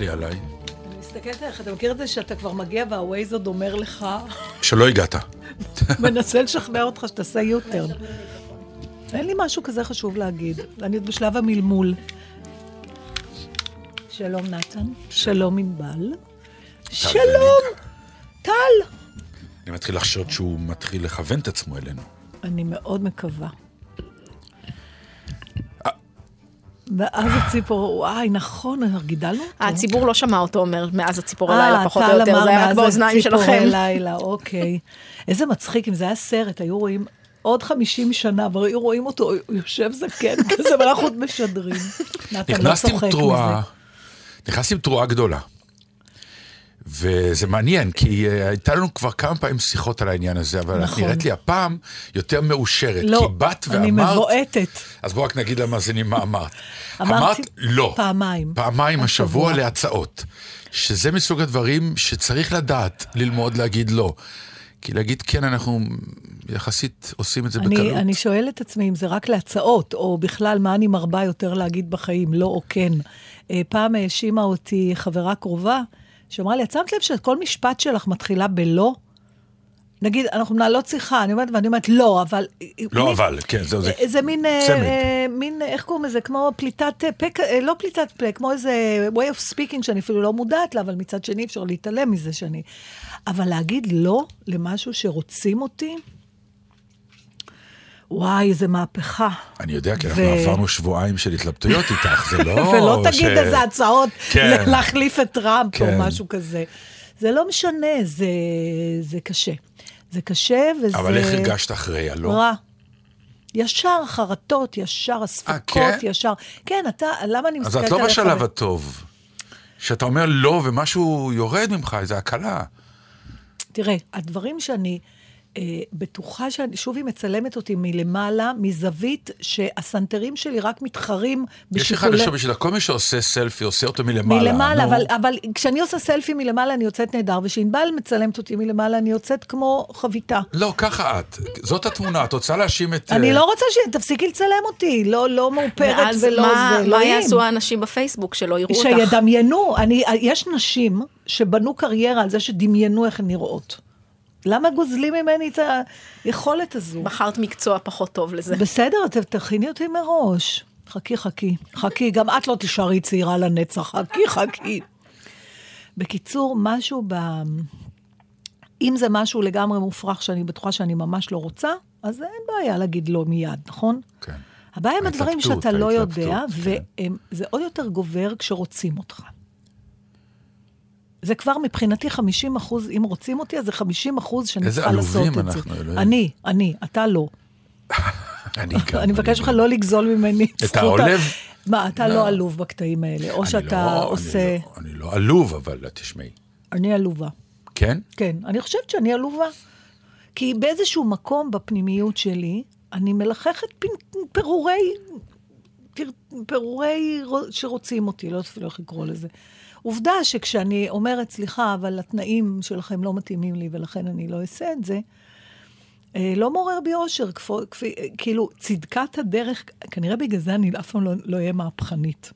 מסתכלי עליי? אני מסתכלת עליך, אתה מכיר את זה שאתה כבר מגיע והווייז עוד אומר לך, שלא הגעת. מנסה לשכנע אותך שתעשה יוטרן. אין לי משהו כזה חשוב להגיד. אני עוד בשלב המלמול. שלום נתן, שלום ענבל. שלום, טל. אני מתחיל לחשוד שהוא מתחיל לכוון את עצמו אלינו. אני מאוד מקווה. ואז הציפור, וואי, נכון, גידלנו אותו. הציבור לא שמע אותו אומר מאז הציפור הלילה, אה, פחות או יותר, זה היה רק באוזניים שלכם. לילה, אוקיי. איזה מצחיק, אם זה היה סרט, היו רואים עוד 50 שנה, והיו רואים אותו, יושב זקן כזה, ואנחנו עוד משדרים. לא נכנסתי עם תרועה, מזה. נכנסתי עם תרועה גדולה. וזה מעניין, כי uh, הייתה לנו כבר כמה פעמים שיחות על העניין הזה, אבל את נכון. נראית לי הפעם יותר מאושרת. לא, כי באת ואמרת... אני מבועטת. אז בואו רק נגיד למאזינים מה אמרת. אמרת לא. פעמיים. פעמיים השבוע. להצעות. שזה מסוג הדברים שצריך לדעת ללמוד להגיד לא. כי להגיד כן, אנחנו יחסית עושים את זה בקלות. אני, אני שואלת את עצמי אם זה רק להצעות, או בכלל מה אני מרבה יותר להגיד בחיים, לא או כן. אה, פעם האשימה אותי חברה קרובה, שאמרה לי, את שמת לב שכל משפט שלך מתחילה בלא? נגיד, אנחנו מנהלות שיחה, אני אומרת, ואני אומרת, לא, אבל... לא מין- אבל, כן, זהו, זה איזה מין, אה. אה, מין, איך קוראים לזה? כמו פליטת אה, פה, כ- אה, לא פליטת פה, כמו איזה way of speaking שאני אפילו לא מודעת לה, אבל מצד שני אפשר להתעלם מזה שאני... אבל להגיד לא למשהו שרוצים אותי, וואי, איזה מהפכה. אני יודע, כי אנחנו עברנו שבועיים של התלבטויות איתך, זה לא... ולא תגיד איזה הצעות כן. להחליף את טראמפ כן. או משהו כזה. זה לא משנה, זה, זה קשה. זה קשה וזה... אבל איך הרגשת אחרי הלא? רע. ישר חרטות, ישר הספקות, כן? ישר... כן, אתה, למה אני אז מסתכלת את לא עליך בשלב הטוב. שאתה אומר לא ומשהו יורד ממך, איזו הקלה. תראה, הדברים שאני אה, בטוחה שאני, שוב היא מצלמת אותי מלמעלה, מזווית שהסנטרים שלי רק מתחרים יש לך בשיקולי... לשאול בשביל כל מי שעושה סלפי, עושה אותו מלמעלה. מלמעלה. אבל, אבל כשאני עושה סלפי מלמעלה אני יוצאת נהדר, וכשענבל מצלמת אותי מלמעלה אני יוצאת כמו חביתה. לא, ככה את. זאת התמונה, את רוצה להאשים את... אני אה, לא רוצה שתפסיקי לצלם אותי, לא, לא מאופרת ולא מה- זה, מה. יעשו האנשים בפייסבוק שלא יראו אותך? שידמיינו, אני, יש נשים שבנו קריירה על זה שדמיינו איך הן נראות. למה גוזלים ממני את היכולת הזו? בחרת מקצוע פחות טוב לזה. בסדר, תכיני אותי מראש. חכי, חכי. חכי, גם את לא תישארי צעירה לנצח. חכי, חכי. בקיצור, משהו ב... אם זה משהו לגמרי מופרך שאני בטוחה שאני ממש לא רוצה, אז אין בעיה להגיד לא מיד, נכון? כן. הבעיה עם הדברים שאתה לא יודע, כן. וזה עוד יותר גובר כשרוצים אותך. זה כבר מבחינתי 50 אחוז, אם רוצים אותי, אז זה 50 אחוז שאני איזה צריכה לעשות עלובים את זה. אנחנו, אלוהים. אני, אני, אתה לא. אני גם. אני מבקש ממך לא לגזול ממני את זכות ה- העולב? מה, אתה לא. לא עלוב בקטעים האלה, או שאתה לא- עושה... אני לא- לא עלוב, אבל תשמעי. אני עלובה. כן? כן, אני חושבת שאני עלובה. כי באיזשהו מקום בפנימיות שלי, אני מלחכת פירורי, פיר- פירורי רו- שרוצים אותי, לא יודעת אפילו איך לקרוא לזה. עובדה שכשאני אומרת, סליחה, אבל התנאים שלכם לא מתאימים לי ולכן אני לא אעשה את זה, אה, לא מעורר בי אושר, כפו- כפי, אה, כאילו, צדקת הדרך, כנראה בגלל זה אני אף פעם לא לא אהיה מהפכנית.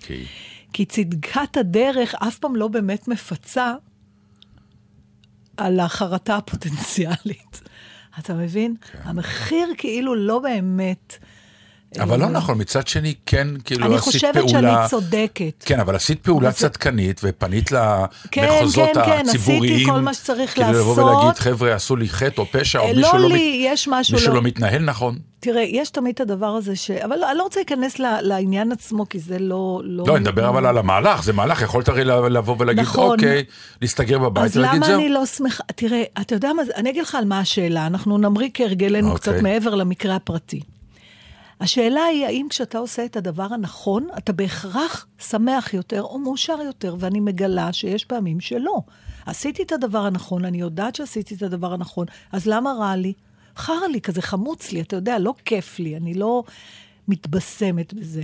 כי... כי צדקת הדרך אף פעם לא באמת מפצה על החרטה הפוטנציאלית. אתה מבין? כן. המחיר כאילו לא באמת... אבל לא נכון, מצד שני, כן, כאילו אני עשית חושבת פעולה... שאני צודקת. כן, אבל עשית פעולה צדקנית ופנית כן, למחוזות כן, כן, הציבוריים. עשיתי כל מה שצריך כדי לבוא לעשות. ולהגיד, חבר'ה, עשו לי חטא או פשע, או אה, מישהו לא לא לי, יש משהו מישהו לא- לא מתנהל נכון. תראה, יש תמיד את הדבר הזה ש... אבל אני לא רוצה להיכנס לעניין עצמו, כי זה לא... לא, לא, אני מדבר אבל על המהלך, זה מהלך, יכולת הרי לבוא ולהגיד, נכון. אוקיי, להסתגר בבית אז ולהגיד למה זהו. אני לא שמחה? תראה, אתה יודע מה זה? אני אגיד לך על מה השאלה. אנחנו נמריא כהרגלנו אוקיי. קצת מעבר למקרה הפרטי. השאלה היא, האם כשאתה עושה את הדבר הנכון, אתה בהכרח שמח יותר או מאושר יותר, ואני מגלה שיש פעמים שלא. עשיתי את הדבר הנכון, אני יודעת שעשיתי את הדבר הנכון, אז למה רע לי? חרא לי, כזה חמוץ לי, אתה יודע, לא כיף לי, אני לא מתבשמת בזה.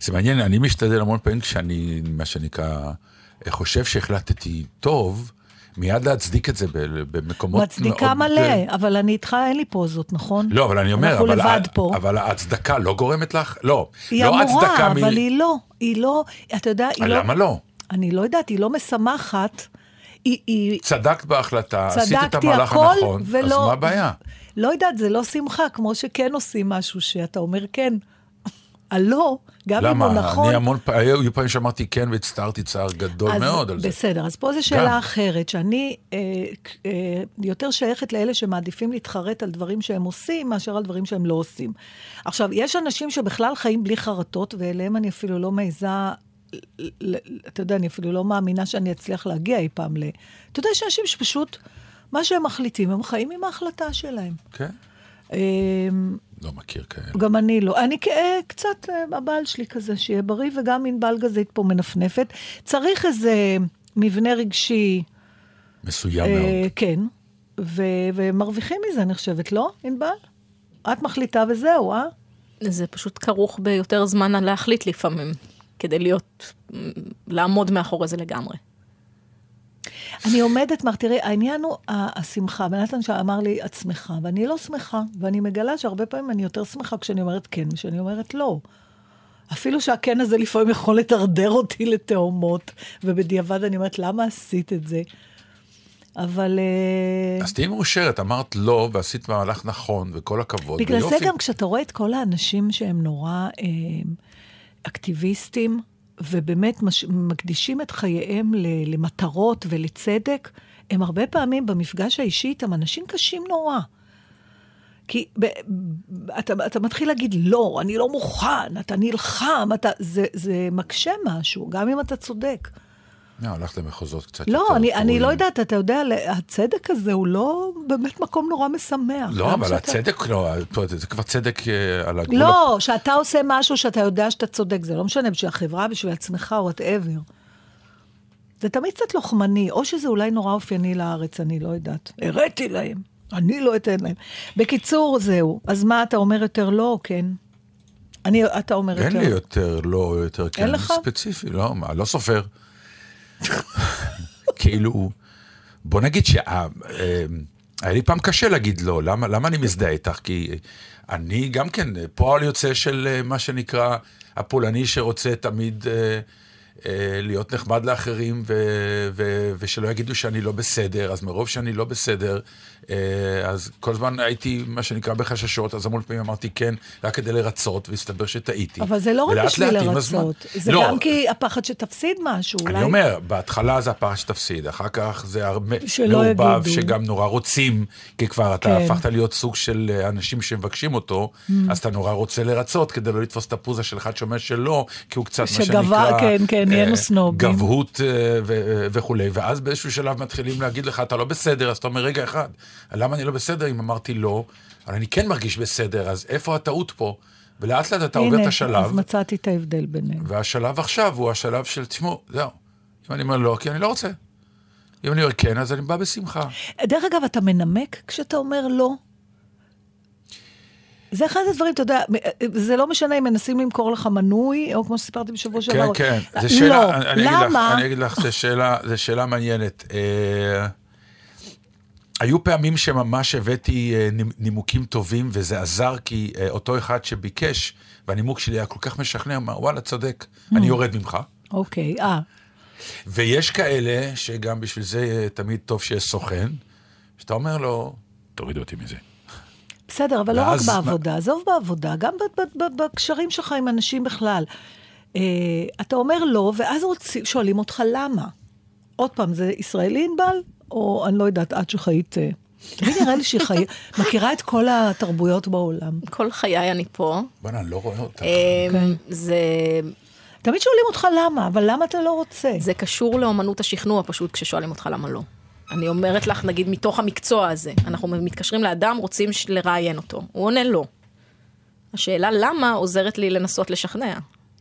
זה מעניין, אני משתדל המון פעמים כשאני, מה שנקרא, חושב שהחלטתי טוב, מיד להצדיק את זה במקומות מצדיקה מאוד- מלא, אבל אני איתך, אין לי פוזות, נכון? לא, אבל אני אומר, אנחנו אבל, לבד פה. אבל ההצדקה לא גורמת לך? לא. היא לא אמורה, אבל מ- היא לא, היא לא, אתה יודע, היא לא... למה לא? אני לא יודעת, היא לא משמחת. היא, היא, צדקת בהחלטה, עשית את המהלך הכל, הנכון, אז ולא... מה הבעיה? לא יודעת, זה לא שמחה, כמו שכן עושים משהו שאתה אומר כן. הלא, גם אם הוא למה? נכון. אני המון פעמים, היו פעמים שאמרתי כן והצטערתי צער גדול אז מאוד על זה. בסדר, אז פה זו שאלה גם. אחרת, שאני אה, אה, יותר שייכת לאלה שמעדיפים להתחרט על דברים שהם עושים, מאשר על דברים שהם לא עושים. עכשיו, יש אנשים שבכלל חיים בלי חרטות, ואליהם אני אפילו לא מעיזה, אתה יודע, אני אפילו לא מאמינה שאני אצליח להגיע אי פעם ל... אתה יודע, יש אנשים שפשוט, מה שהם מחליטים, הם חיים עם ההחלטה שלהם. כן? אה, לא מכיר כאלה. גם אני לא. אני אה, קצת, אה, הבעל שלי כזה, שיהיה בריא, וגם ענבל גזית פה מנפנפת. צריך איזה מבנה רגשי, מסוים אה, מאוד. כן, ו- ומרוויחים מזה, אני חושבת, לא, ענבל? את מחליטה וזהו, אה? זה פשוט כרוך ביותר זמן להחליט לפעמים, כדי להיות, לעמוד מאחורי זה לגמרי. אני עומדת, מר, תראי, העניין הוא השמחה. ונתן שאמר לי, את שמחה, ואני לא שמחה. ואני מגלה שהרבה פעמים אני יותר שמחה כשאני אומרת כן משאני אומרת לא. אפילו שהכן הזה לפעמים יכול לדרדר אותי לתהומות, ובדיעבד אני אומרת, למה עשית את זה? אבל... אה, אז תהיי מאושרת, אמרת לא, ועשית מהלך נכון, וכל הכבוד. בגלל זה ויופי. גם כשאתה רואה את כל האנשים שהם נורא אה, אקטיביסטים, ובאמת מש, מקדישים את חייהם ל, למטרות ולצדק, הם הרבה פעמים במפגש האישי איתם אנשים קשים נורא. כי ב, אתה, אתה מתחיל להגיד, לא, אני לא מוכן, אתה נלחם, אתה, זה, זה מקשה משהו, גם אם אתה צודק. לא, הלכת למחוזות קצת לא, יותר אני, אני. לא יודעת, אתה יודע, הצדק הזה הוא לא באמת מקום נורא משמח. לא, אבל שאתה- הצדק, לא, זה כבר צדק אה, על הגבול. לא, שאתה עושה משהו שאתה יודע שאתה צודק, זה לא משנה, בשביל החברה, בשביל עצמך, whatever. זה תמיד קצת לוחמני, או שזה אולי נורא אופייני לארץ, אני לא יודעת. הראתי להם, אני לא אתן להם. בקיצור, זהו. אז מה, אתה אומר יותר לא או כן? אני, אתה אומר אין יותר. לי יותר לא, יותר כן. לך? ספציפי, לא, מה, לא סופר. כאילו, בוא נגיד שה... אה, לי פעם קשה להגיד לא, למה, למה אני מזדהה איתך? כי אני גם כן פועל יוצא של אה, מה שנקרא הפולני שרוצה תמיד אה, אה, להיות נחמד לאחרים ו, ו, ושלא יגידו שאני לא בסדר, אז מרוב שאני לא בסדר, אז כל הזמן הייתי מה שנקרא בחששות, אז המון פעמים אמרתי כן, רק כדי לרצות, והסתבר שטעיתי. אבל זה לא רק בשביל הזמן- לרצות, זה לא, גם כי הפחד שתפסיד משהו. אני אולי... אומר, בהתחלה זה הפער שתפסיד, אחר כך זה הרבה מעורבב, יגידו. שגם נורא רוצים, כי כבר אתה כן. הפכת להיות סוג של אה, אנשים שמבקשים אותו, אז אתה נורא רוצה לרצות, כדי לא לתפוס את הפוזה של אחד שאומר שלא, כי הוא קצת, מה שגבה, שנקרא... כן, כן, נהיינו אה, סנובים. גבהות אה, ו- וכולי, ואז באיזשהו שלב מתחילים להגיד לך, אתה לא בסדר, אז אתה אומר, רגע אחד, למה אני לא בסדר אם אמרתי לא? אבל אני כן מרגיש בסדר, אז איפה הטעות פה? ולאט לאט אתה עובר את הנה, השלב. אז מצאתי את ההבדל ביניהם. והשלב עכשיו הוא השלב של, תשמעו, זהו. אם אני אומר לא, כי אני לא רוצה. אם אני אומר כן, אז אני בא בשמחה. דרך אגב, אתה מנמק כשאתה אומר לא? זה אחד הדברים, אתה יודע, זה לא משנה אם מנסים למכור לך מנוי, או כמו שסיפרתי בשבוע כן, שעבר. כן. לא, זו שאלה, אני, אני אגיד לך, למה? אני אגיד לך, זו שאלה, שאלה מעניינת. היו פעמים שממש הבאתי אה, נימ- נימוקים טובים, וזה עזר, כי אה, אותו אחד שביקש, והנימוק שלי היה כל כך משכנע, אמר, וואלה, צודק, Hmm. אני יורד ממך. אוקיי, אה. ויש כאלה שגם בשביל זה אה, תמיד טוב שיש סוכן, שאתה אומר לו, תוריד אותי מזה. בסדר, אבל לא רק ואז- בעבודה, עזוב בעבודה, גם בקשרים שלך עם אנשים בכלל. אה, אתה אומר לא, ואז רוצים, שואלים אותך למה. עוד פעם, זה ישראלי ענבל, או אני לא יודעת, את שחיית... אה, תמיד נראה לי שהיא חי... מכירה את כל התרבויות בעולם. כל חיי אני פה. בוא'נה, אני לא רואה אותה. אמ, זה, תמיד שואלים אותך למה, אבל למה אתה לא רוצה? זה קשור לאומנות השכנוע פשוט כששואלים אותך למה לא. אני אומרת לך, נגיד, מתוך המקצוע הזה, אנחנו מתקשרים לאדם, רוצים לראיין אותו. הוא עונה לא. השאלה למה עוזרת לי לנסות לשכנע.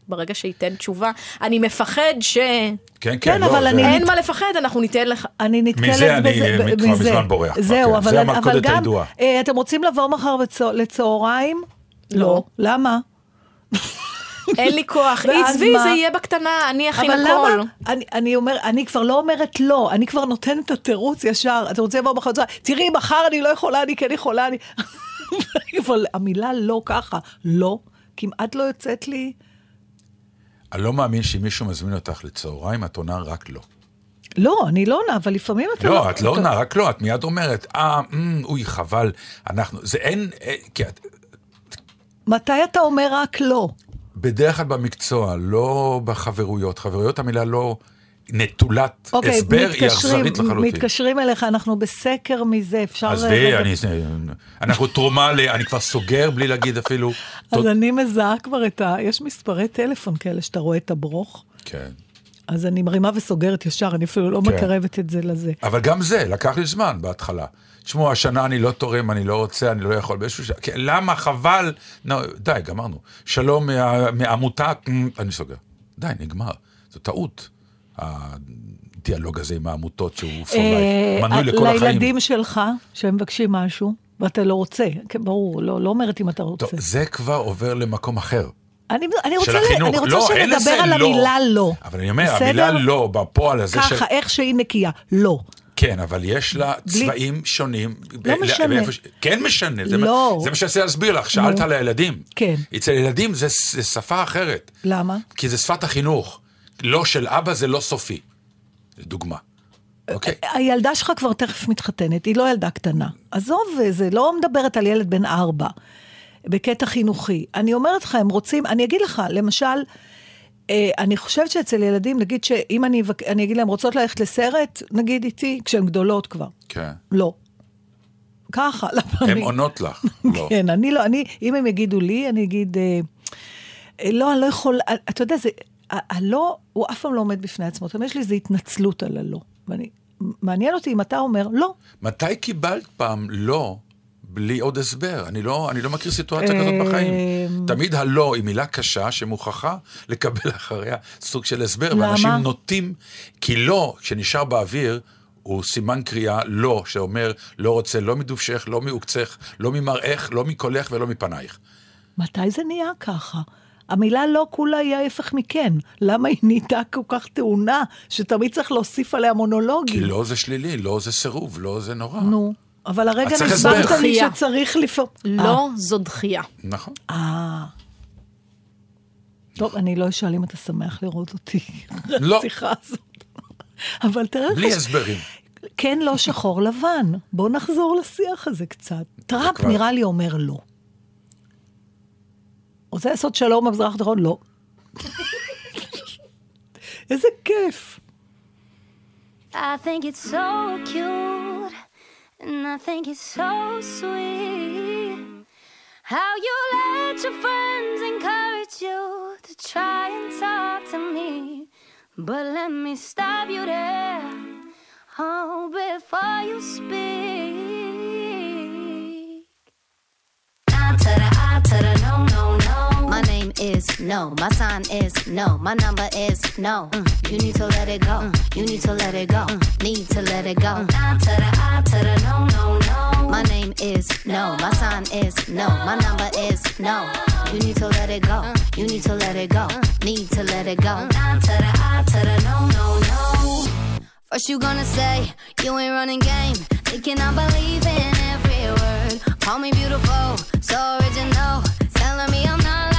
ברגע שייתן תשובה, אני מפחד ש... כן, כן, כן, לא, אבל זה- אני- אין מה לפחד, אנחנו ניתן לך... אני נתקלת מזה אני בזה, כבר. מזמן בורח זהו, כן. אבל, זה אבל המלכודת גם, הידועה. אה, אתם רוצים לבוא מחר בצה- לצהריים? לא. למה? אין לי כוח. עזבי? זה יהיה בקטנה, אני אכין אבל הכל. למה? אני, אני, אומר, אני כבר לא אומרת לא, אני כבר נותנת את התירוץ ישר. אתה רוצה לבוא מחר, תראי, מחר אני לא יכולה, אני כן יכולה, אני... אבל המילה לא ככה, לא, כמעט לא יוצאת לי... אני לא מאמין שאם מישהו מזמין אותך לצהריים, את עונה רק לא. לא, אני לא עונה, אבל לפעמים אתה לא, את לא עונה, רק לא, את מיד אומרת, אה, אמ, אוי, חבל, אנחנו, זה אין, אה, כי את, מתי אתה אומר רק לא? בדרך כלל במקצוע, לא בחברויות. חברויות המילה לא נטולת אוקיי, הסבר, היא אכזרית לחלוטין. מתקשרים אליך, אנחנו בסקר מזה, אפשר... עזבי, אני, אנחנו תרומה, ל, אני כבר סוגר בלי להגיד אפילו. אז אני מזהה כבר את ה... יש מספרי טלפון כאלה שאתה רואה את הברוך, כן. אז אני מרימה וסוגרת ישר, אני אפילו לא כן. מקרבת את זה לזה. אבל גם זה, לקח לי זמן בהתחלה. תשמעו, השנה אני לא תורם, אני לא רוצה, אני לא יכול באיזשהו. כן, למה? חבל. נו, די, גמרנו. שלום מעמותה, אני סוגר. די, נגמר. זו טעות. הדיאלוג הזה עם העמותות שהוא אה, life, מנוי לכל החיים. לילדים שלך, שהם מבקשים משהו, ואתה לא רוצה, כן, ברור, לא, לא אומרת אם אתה רוצה. טוב, זה כבר עובר למקום אחר. אני, אני רוצה, של החינוך. אני רוצה לא, שנדבר על לא. המילה לא. אבל אני אומר, בסדר? המילה לא, בפועל הזה של... ככה, איך שהיא נקייה, לא. כן, אבל יש לה צבעים שונים. לא ב- משנה. מאיפה ש- כן משנה, זה לא. מה- זה מה שאני רוצה להסביר לך, שאלת על הילדים. כן. אצל ילדים זה זה שפה אחרת, למה? כי זה שפת החינוך. לא של אבא זה לא סופי. דוגמה. אוקיי? הילדה שלך כבר תכף מתחתנת, היא לא ילדה קטנה. עזוב, זה לא מדברת על ילד בן ארבע, בקטע חינוכי. אני אומרת לך, הם רוצים, אני אגיד לך, למשל, אה, אני חושבת שאצל ילדים, נגיד שאם אני, אני אגיד להם, רוצות ללכת לסרט, נגיד איתי, כשהן גדולות כבר. כן. לא. ככה, למה הן אני... עונות לך. לא. כן, אני לא, אני, אם הם יגידו לי, אני אגיד, אה, לא, אני לא יכול, אה, אתה יודע, זה, הלא, הוא אף פעם לא עומד בפני עצמו. תמיד יש לי איזו התנצלות על הלא. ואני, מעניין אותי אם אתה אומר, לא. מתי קיבלת פעם לא בלי עוד הסבר? אני לא, אני לא מכיר סיטואציה כזאת אה, בחיים. תמיד הלא היא מילה קשה שמוכרחה לקבל אחריה סוג של הסבר. למה? ואנשים נוטים, כי לא, שנשאר באוויר, הוא סימן קריאה לא, שאומר לא רוצה לא מדובשך, לא מעוקצך, לא ממראך, לא מקולך ולא מפנייך. מתי זה נהיה ככה? המילה לא כולה היא ההפך מכן. למה היא נהייתה כל כך טעונה, שתמיד צריך להוסיף עליה כי מונולוגים? לא זה שלילי, לא זה סירוב, לא זה נורא. נו, אבל הרגע נסברת. לי. שצריך לפעמים... לא, זו דחייה. נכון. אה. טוב, אני לא אשאל אם אתה שמח לראות אותי. לא. השיחה הזאת. אבל תראה לך... בלי הסברים. כן, לא שחור לבן. בוא נחזור לשיח הזה קצת. טראמפ נראה לי אומר לא. רוצה לעשות שלום במזרח התיכון? לא. איזה כיף. I think it's so cute, and I think it's so sweet. How you let your friends encourage you to try and talk to me. But let me stop you there, oh, before you speak. To the no, no, no. My name is no. My sign is no. My number is no. Mm, You need to let it go. Mm. You need to let it go. Mm. Need to let it go. Mm. I to the I to the no, no, no. My name is no. My sign is no. My number is no. You need to let it go. You need to let it go. Need to let it go. I to the I to the no, no, no. First you gonna say you ain't running game, thinking I believe in every word. Call me beautiful, so original, telling me I'm not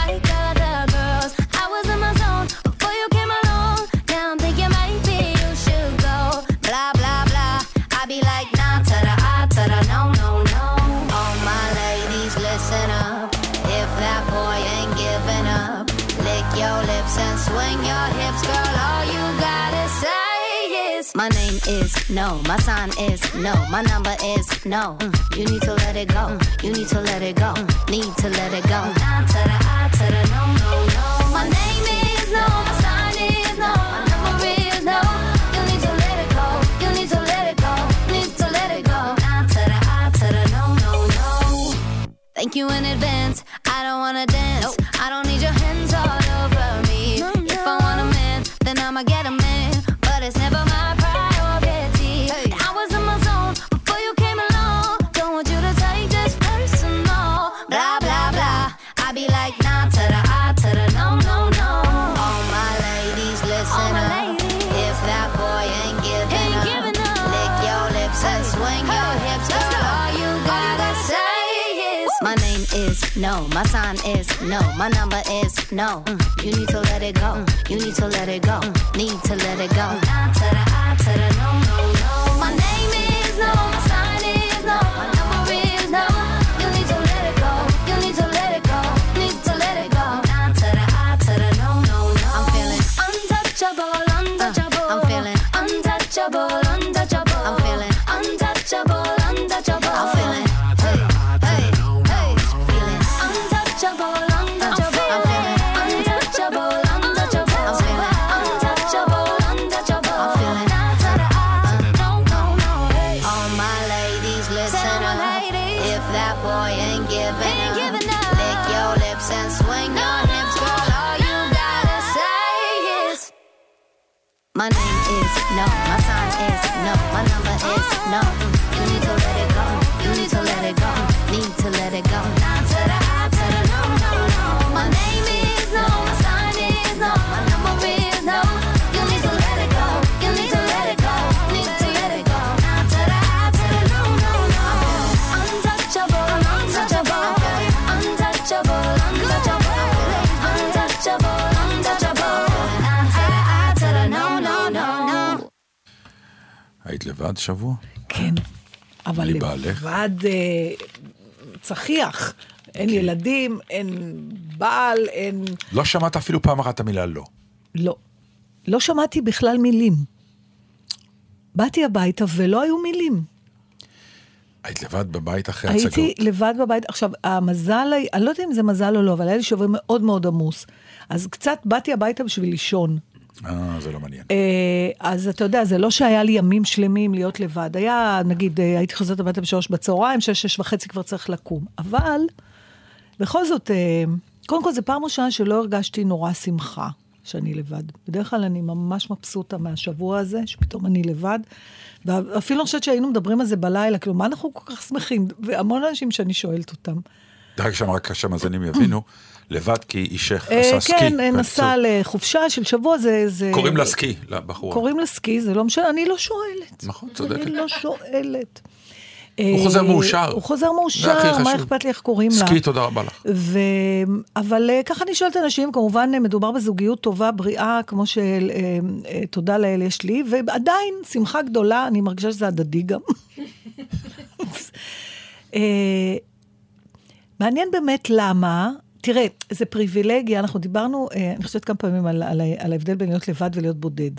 is no, my sign is no, my number is no. You need to let it go. You need to let it go. Need to let it go. The ah, no no no. My name is no, my sign is no, my number is no. You need to let it go. You need to let it go. Need to let it go. The ah, no no no. Thank you in advance. I don't wanna dance. I no. My sign is no. My number is no. Mm, You need to let it go. Mm, You need to let it go. Mm, Need to let it go. To the I to the no, no, לבד שבוע? כן, אבל? לבד אה, צחיח. אין ילדים, אין בעל, אין... לא שמעת אפילו פעם אחת את המילה לא. לא. לא שמעתי בכלל מילים. באתי הביתה ולא היו מילים. היית לבד בבית אחרי הצגות. הייתי לבד בבית. עכשיו, המזל, אני לא יודעת אם זה מזל או לא, אבל היה לי שבוע מאוד מאוד עמוס. אז קצת באתי הביתה בשביל לישון. אה, זה לא מעניין. אה, אז אתה יודע, זה לא שהיה לי ימים שלמים להיות לבד. היה, נגיד, אה, הייתי חוזרת הביתה בשלוש בצהריים, שש, שש וחצי כבר צריך לקום. אבל, בכל זאת, אה, קודם כל, זו פעם ראשונה שלא הרגשתי נורא שמחה שאני לבד. בדרך כלל אני ממש מבסוטה מהשבוע הזה, שפתאום אני לבד. ואפילו אני חושבת שהיינו מדברים על זה בלילה, כאילו, מה אנחנו כל כך שמחים? והמון אנשים שאני שואלת אותם. רק שם, רק שהמאזינים יבינו, לבד כי אישך אה, עשה סקי. כן, בקיצור. נסע לחופשה של שבוע, זה... זה... קוראים לה סקי, לבחורה. קוראים לה סקי, זה לא משנה, אני לא שואלת. נכון, צודקת. אני לא שואלת. הוא חוזר אה, מאושר. הוא חוזר מאושר. מה אכפת לי איך קוראים לה? סקי, תודה רבה לך. ו... אבל אה, ככה אני שואלת אנשים, כמובן אה, מדובר בזוגיות טובה, בריאה, כמו שתודה לאל יש לי, ועדיין שמחה גדולה, אני מרגישה שזה הדדי גם. אה, מעניין באמת למה, תראה, זה פריבילגיה, אנחנו דיברנו, אה, אני חושבת כמה פעמים על, על, על ההבדל בין להיות לבד ולהיות בודד.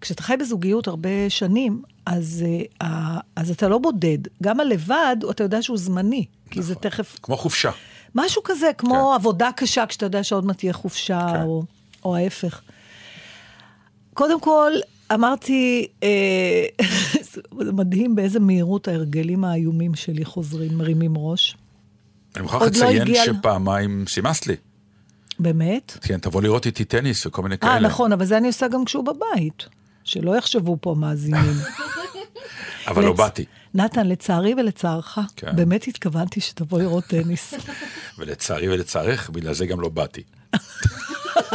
כשאתה חי בזוגיות הרבה שנים, אז, אה, אז אתה לא בודד. גם הלבד, אתה יודע שהוא זמני, כי זה תכף... כמו חופשה. משהו כזה, כמו עבודה קשה, כשאתה יודע שעוד מעט תהיה חופשה, כן. או, או ההפך. קודם כל, אמרתי, אה, זה מדהים באיזה מהירות ההרגלים האיומים שלי חוזרים, מרימים ראש. אני מוכרח לא לציין הגיע- שפעמיים סימסת לי. באמת? כן, תבוא לראות איתי טניס וכל מיני כאלה. אה, נכון, אבל זה אני עושה גם כשהוא בבית. שלא יחשבו פה מאזינים. אבל לא באתי. נתן, לצערי ולצערך, כן. באמת התכוונתי שתבוא לראות טניס. ולצערי ולצערך, בגלל זה גם לא באתי.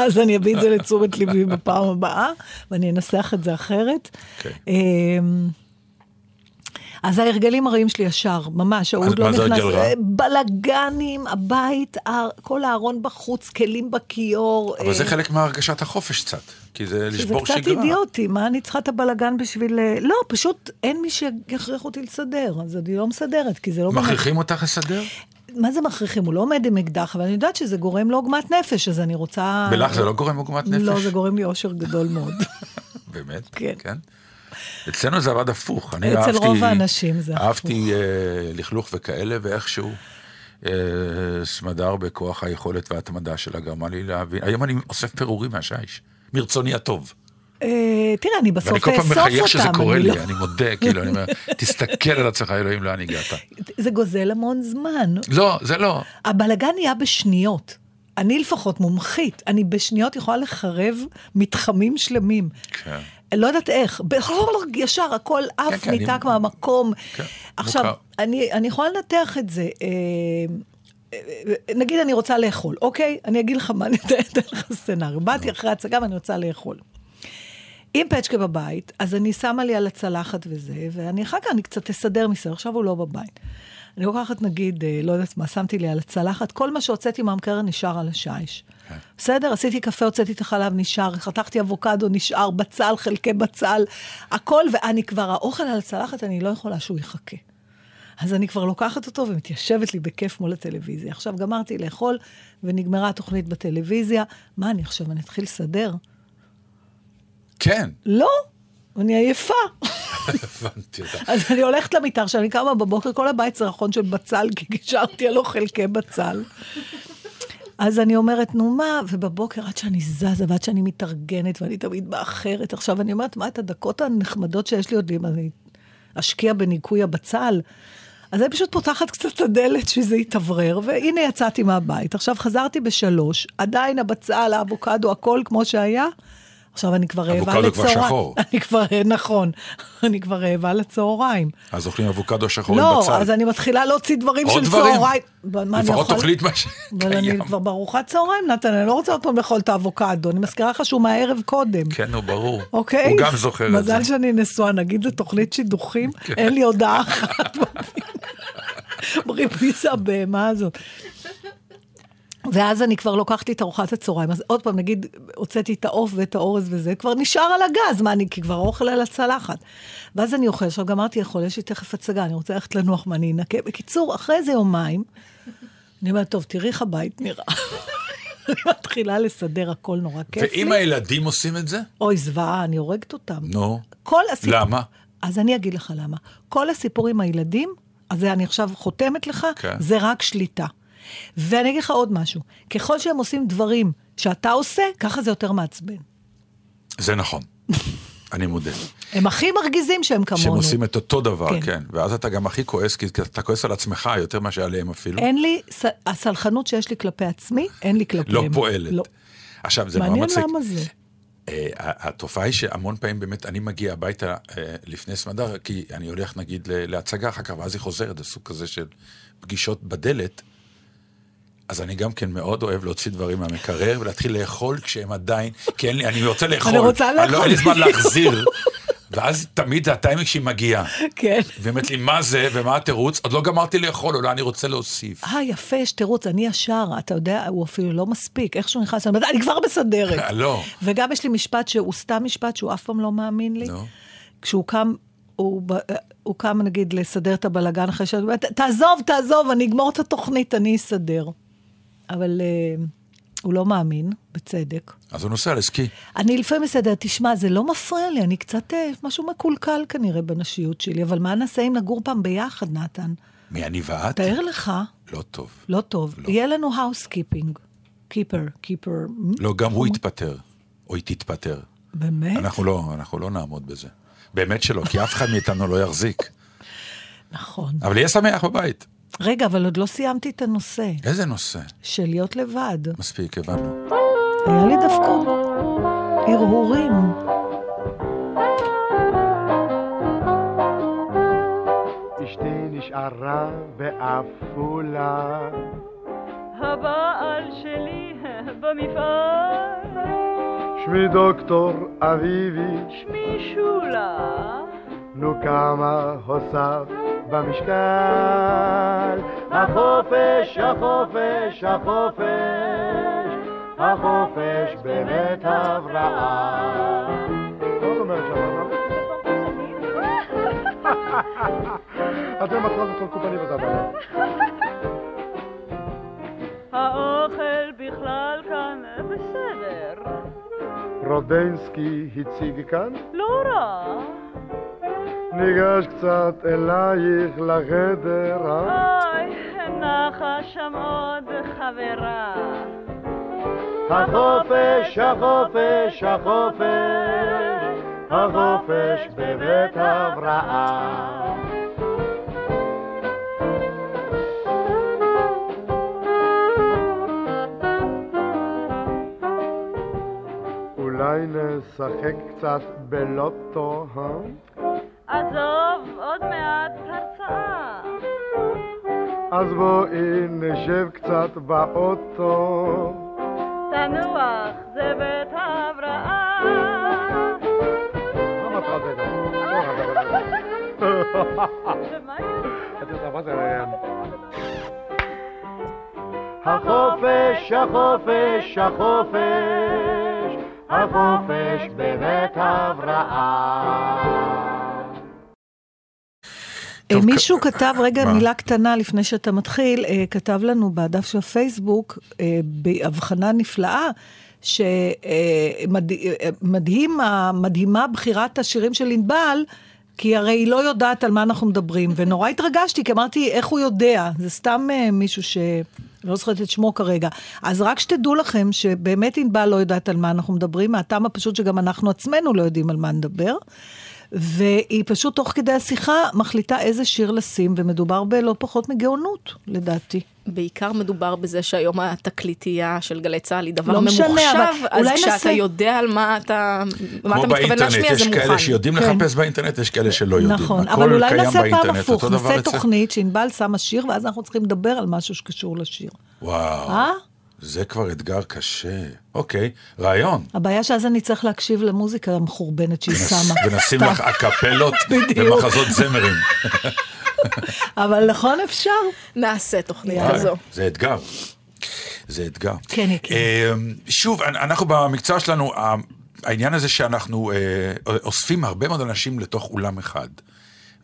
אז אני אביא את זה לתשומת ליבי בפעם הבאה, ואני אנסח את זה אחרת. אוקיי. אז ההרגלים הרעים שלי ישר, ממש, ההוא לא זה נכנס? אה, בלאגנים, הבית, כל הארון בחוץ, כלים בכיור. אבל זה אה, חלק מהרגשת החופש קצת. כי זה לשבור קצת שגרה. אידיוטי, מה אני צריכה את הבלאגן בשביל... אה, לא, פשוט אין מי שיכריח אותי לסדר, אז אני לא מסדרת, כי זה לא... מכריחים אותך לסדר? מה זה מכריחים? הוא לא עומד עם אקדח, אבל אני יודעת שזה גורם לו עוגמת נפש, אז אני רוצה... ולך זה לא גורם עוגמת נפש? לא, זה גורם לי אושר גדול מאוד. באמת? כן. אצלנו זה עבד הפוך. אני אצל אהבתי- רוב האנשים זה אהבתי אה, לכלוך וכאלה, ואיכשהו אה, סמדר בכוח היכולת וההתמדה שלה גרמה לי להבין. היום אני אוסף פירורים מהשיש, מרצוני הטוב. אה, תראה, אני בסוף ואני כל אאסוף פעם אותם. מחייך שזה קורה אני לי, לא- אני מודה, כאילו, אני אומר, תסתכל על עצמך, אלוהים, לאן הגעת. זה גוזל המון זמן. לא, זה לא. הבלגן נהיה בשניות. אני לפחות מומחית, אני בשניות יכולה לחרב מתחמים שלמים. כן. לא יודעת איך, בכל ישר הכל עף כן, ניתק אני- מהמקום. כן, עכשיו. אני, אני יכולה לנתח את זה. אה, אה, נגיד אני רוצה לאכול, אוקיי? אני אגיד לך מה, אני אתן לך סצנריו. באתי אחרי הצגה ואני רוצה לאכול. עם פצ'קה בבית, אז אני שמה לי על הצלחת וזה, ואני אחר כך אני קצת אסדר מסביב, עכשיו הוא לא בבית. אני לוקחת נגיד, אה, לא יודעת מה, שמתי לי על הצלחת, כל מה שהוצאתי מהמקרר נשאר על השיש. בסדר? עשיתי קפה, הוצאתי את החלב, נשאר, חתכתי אבוקדו, נשאר, בצל, חלקי בצל, הכל, ואני כבר, האוכל על הצלחת, אני לא יכולה שהוא יחכה. אז אני כבר לוקחת אותו ומתיישבת לי בכיף מול הטלוויזיה. עכשיו גמרתי לאכול, ונגמרה התוכנית בטלוויזיה. מה, אני עכשיו, אני אתחיל לסדר? כן, לא, אני עייפה. הבנתי אותה. אז אני הולכת למיטה, עכשיו אני קמה בבוקר, כל הבית צרחון של בצל, כי גישרתי עלו חלקי בצל. אז אני אומרת, נו מה, ובבוקר עד שאני זזה ועד שאני מתארגנת, ואני תמיד מאחרת. עכשיו אני אומרת, מה, את הדקות הנחמדות שיש לי עוד, אם אני אשקיע בניקוי הבצל? אז אני פשוט פותחת קצת את הדלת שזה יתאוורר, והנה יצאתי מהבית. עכשיו חזרתי בשלוש, עדיין הבצל, האבוקדו, הכל כמו שהיה. עכשיו אני כבר רעבה אבוקדו כבר לצהריים. שחור. אני כבר, נכון, אני כבר רעבה לצהריים. אז אוכלים אבוקדו שחור עם לא, בצל. אז אני מתחילה להוציא דברים של דברים? צהריים. לפחות אוכל? תאכלי את מה אבל אני שקיים. כבר בארוחת צהריים, נתן, אני לא רוצה עוד פעם לאכול את האבוקדו, אני מזכירה לך שהוא מהערב קודם. כן, נו, ברור. אוקיי? הוא גם זוכר את זה. כן. מזל שאני נשואה, נגיד לתוכנית שידוכים, אין לי הודעה אחת. בריפיס הבהמה הזאת. ואז אני כבר לוקחת לי את ארוחת הצהריים, אז עוד פעם, נגיד, הוצאתי את העוף ואת האורז וזה, כבר נשאר על הגז, מה, אני, כי כבר האוכל על הצלחת. ואז אני אוכל, עכשיו גמרתי לאכול, יש לי תכף הצגה, אני רוצה ללכת לנוח, מה, אני אנקה. בקיצור, אחרי איזה יומיים, אני אומרת, טוב, תראי איך הבית נראה. אני מתחילה לסדר הכל נורא כיף לי. ואם הילדים עושים את זה? אוי, זוועה, אני הורגת אותם. נו. כל הסיפור... למה? אז אני אגיד לך למה. כל הסיפור עם הילדים, אז אני עכשיו חותמת לך, כן. זה רק שליטה. ואני אגיד לך עוד משהו, ככל שהם עושים דברים שאתה עושה, ככה זה יותר מעצבן. זה נכון. אני מודה. הם הכי מרגיזים שהם כמונו. שהם עושים את אותו דבר, כן. כן. ואז אתה גם הכי כועס, כי אתה כועס על עצמך יותר מאשר עליהם אפילו. אין לי, ס- הסלחנות שיש לי כלפי עצמי, אין לי כלפיהם. לא פועלת. לא. עכשיו, זה נורא מעניין מצחיק. למה זה. אה, התופעה היא שהמון פעמים באמת אני מגיע הביתה אה, לפני סמדר, כי אני הולך נגיד להצגה אחר כך, ואז היא חוזרת, זה סוג כזה של פגישות בדלת. אז אני גם כן מאוד אוהב להוציא דברים מהמקרר ולהתחיל לאכול כשהם עדיין, כי אין לי, אני רוצה לאכול. רוצה אני לא, לאכול. אין לי זמן להחזיר. ואז תמיד זה הטיימינג שהיא מגיעה. כן. והיא אומרת לי, מה זה ומה התירוץ? עוד לא גמרתי לאכול, אולי אני רוצה להוסיף. אה, יפה, יש תירוץ, אני ישר, אתה יודע, הוא אפילו לא מספיק. איך שהוא נכנס, אני כבר מסדרת. לא. וגם יש לי משפט שהוא סתם משפט שהוא אף פעם לא מאמין לי. כשהוא קם, הוא, הוא קם נגיד לסדר את הבלגן אחרי אומרת, תעזוב, תעזוב, אני אגמור את התוכנית, אני אסדר. אבל אה, הוא לא מאמין, בצדק. אז הוא נוסע לסקי. אני לפעמים מסדר, תשמע, זה לא מפריע לי, אני קצת, אה, משהו מקולקל כנראה בנשיות שלי, אבל מה נעשה אם נגור פעם ביחד, נתן? מי אני ואת? תאר לך, לא טוב. לא טוב, לא. יהיה לנו housekeeping. keeper, keeper. לא, גם הוא יתפטר. או היא תתפטר. באמת? אנחנו לא, אנחנו לא נעמוד בזה. באמת שלא, כי אף אחד מאיתנו לא יחזיק. נכון. אבל יהיה שמח בבית. רגע, אבל עוד לא סיימתי את הנושא איזה נושא? של להיות לבד. מספיק, הבנו. היה לי דווקא הרהורים. אשתי נשארה בעפולה, הבעל שלי במפעל, שמי דוקטור אביבי, שמי שולה, נו כמה הוסף במשקל. החופש, החופש, החופש, החופש באמת הבראה. מה את אומרת שם? אתם אחרי זה וזה הבעיה. האוכל בכלל כאן בסדר, רודנסקי הציג כאן, לא רע, ניגש קצת אלייך לחדר, אה? אוי, נחה שם עוד חברה. החופש, החופש, החופש, החופש בבית הבראה. אולי נשחק קצת בלוטו, אה? עזוב, עוד מעט הרצאה. אז בואי נשב קצת באוטו. תנוח, זה בית ההבראה. מה מטרת זה? ומה יהיה? את יודעת מה זה... החופש, החופש, החופש, החופש בבית הבראה. אה, טוב, מישהו כ- כתב, רגע, מה? מילה קטנה לפני שאתה מתחיל, אה, כתב לנו בדף של הפייסבוק, אה, בהבחנה נפלאה, שמדהים, מדהימה בחירת השירים של ענבל, כי הרי היא לא יודעת על מה אנחנו מדברים, ונורא התרגשתי, כי אמרתי, איך הוא יודע? זה סתם אה, מישהו ש... לא זוכרת את שמו כרגע. אז רק שתדעו לכם שבאמת ענבל לא יודעת על מה אנחנו מדברים, מהטעם הפשוט שגם אנחנו עצמנו לא יודעים על מה נדבר. והיא פשוט תוך כדי השיחה מחליטה איזה שיר לשים, ומדובר בלא פחות מגאונות, לדעתי. בעיקר מדובר בזה שהיום התקליטייה של גלי צה"ל היא דבר לא משנה, ממוחשב, אבל אז כשאתה נעשה- יודע על מה אתה, מה אתה כמו מתכוון באינטרנט, להשמיע, יש זה כאלה מוכן. שיודעים כן. לחפש באינטרנט, יש כאלה שלא יודעים. נכון, אבל אולי נעשה פעם באינטרנט, הפוך, נעשה תוכנית שענבל שמה שיר, ואז אנחנו צריכים לדבר על משהו שקשור לשיר. וואו, אה? זה כבר אתגר קשה. אוקיי, רעיון. הבעיה שאז אני צריך להקשיב למוזיקה המחורבנת שהיא שמה. ונשים. לך אקפלות. ומחזות זמרים. אבל נכון אפשר. נעשה תוכנית. כזו. זה אתגר. זה אתגר. כן, כן. שוב, אנ- אנחנו במקצוע שלנו, העניין הזה שאנחנו אה, אוספים הרבה מאוד אנשים לתוך אולם אחד,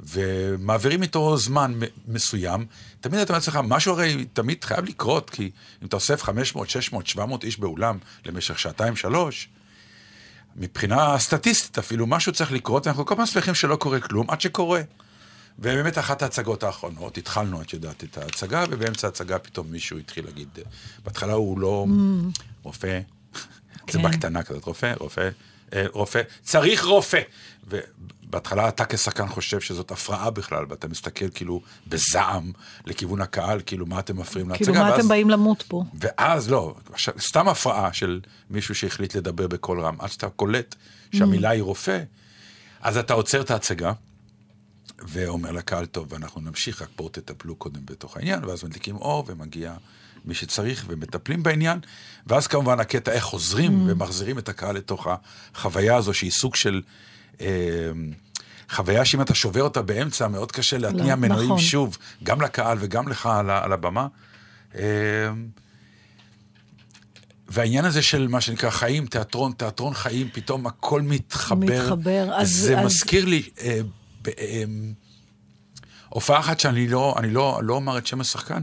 ומעבירים איתו זמן מסוים, תמיד אתה אומר לעצמך, משהו הרי תמיד חייב לקרות, כי אם אתה אוסף 500, 600, 700 איש באולם למשך שעתיים, שלוש, מבחינה סטטיסטית אפילו, משהו צריך לקרות, ואנחנו כל פעם שמחים שלא קורה כלום, עד שקורה. ובאמת אחת ההצגות האחרונות, התחלנו, את יודעת, את ההצגה, ובאמצע ההצגה פתאום מישהו התחיל להגיד, בהתחלה הוא לא רופא, זה כן. בקטנה כזאת, רופא, רופא, רופא, צריך רופא. ובהתחלה אתה כשחקן חושב שזאת הפרעה בכלל, ואתה מסתכל כאילו בזעם לכיוון הקהל, כאילו מה אתם מפריעים להצגה. כאילו, מה ואז- אתם באים למות פה? ואז לא, סתם הפרעה של מישהו שהחליט לדבר בקול רם, עד שאתה קולט שהמילה היא רופא, אז אתה עוצר את ההצגה, ואומר לקהל, טוב, אנחנו נמשיך, רק בואו תטפלו קודם בתוך העניין, ואז מדליקים אור, ומגיע מי שצריך, ומטפלים בעניין, ואז כמובן הקטע איך חוזרים ומחזירים את הקהל לתוך החוויה הזו, שהיא סוג של... אה, חוויה שאם אתה שובר אותה באמצע, מאוד קשה להתניע לא, מנועים נכון. שוב, גם לקהל וגם לך על, על הבמה. אה, והעניין הזה של מה שנקרא חיים, תיאטרון, תיאטרון חיים, פתאום הכל מתחבר. מתחבר, אז- זה אז- מזכיר לי אה, ב- אה, הופעה אחת שאני לא, אני לא, לא אומר את שם השחקן, אה,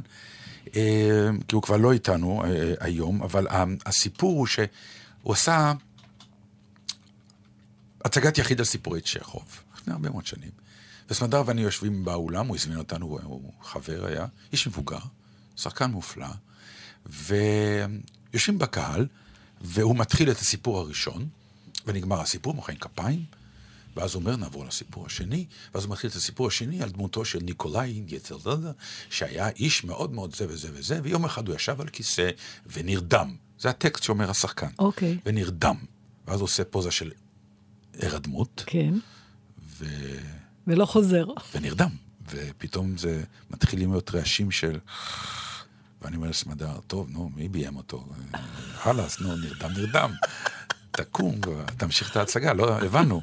כי הוא כבר לא איתנו אה, היום, אבל הסיפור הוא שהוא עשה הצגת יחיד על סיפורי צ'כוב, לפני הרבה מאוד שנים. וסמדר ואני יושבים באולם, הוא הזמין אותנו, הוא חבר היה, איש מבוגר, שחקן מופלא, ויושבים בקהל, והוא מתחיל את הסיפור הראשון, ונגמר הסיפור, מוחאים כפיים, ואז הוא אומר, נעבור לסיפור השני, ואז הוא מתחיל את הסיפור השני על דמותו של ניקולאי יצרדדה, שהיה איש מאוד מאוד זה וזה וזה, ויום אחד הוא ישב על כיסא ונרדם. זה הטקסט שאומר השחקן. אוקיי. ונרדם. ואז הוא עושה פוזה של הירדמות, כן. ו... ולא חוזר. ונרדם. ופתאום זה מתחילים להיות רעשים של... ואני אומר לסמדר, טוב, נו, מי ביים אותו? חלאס, נו, נרדם, נרדם. תקום, תמשיך את ההצגה, לא, הבנו.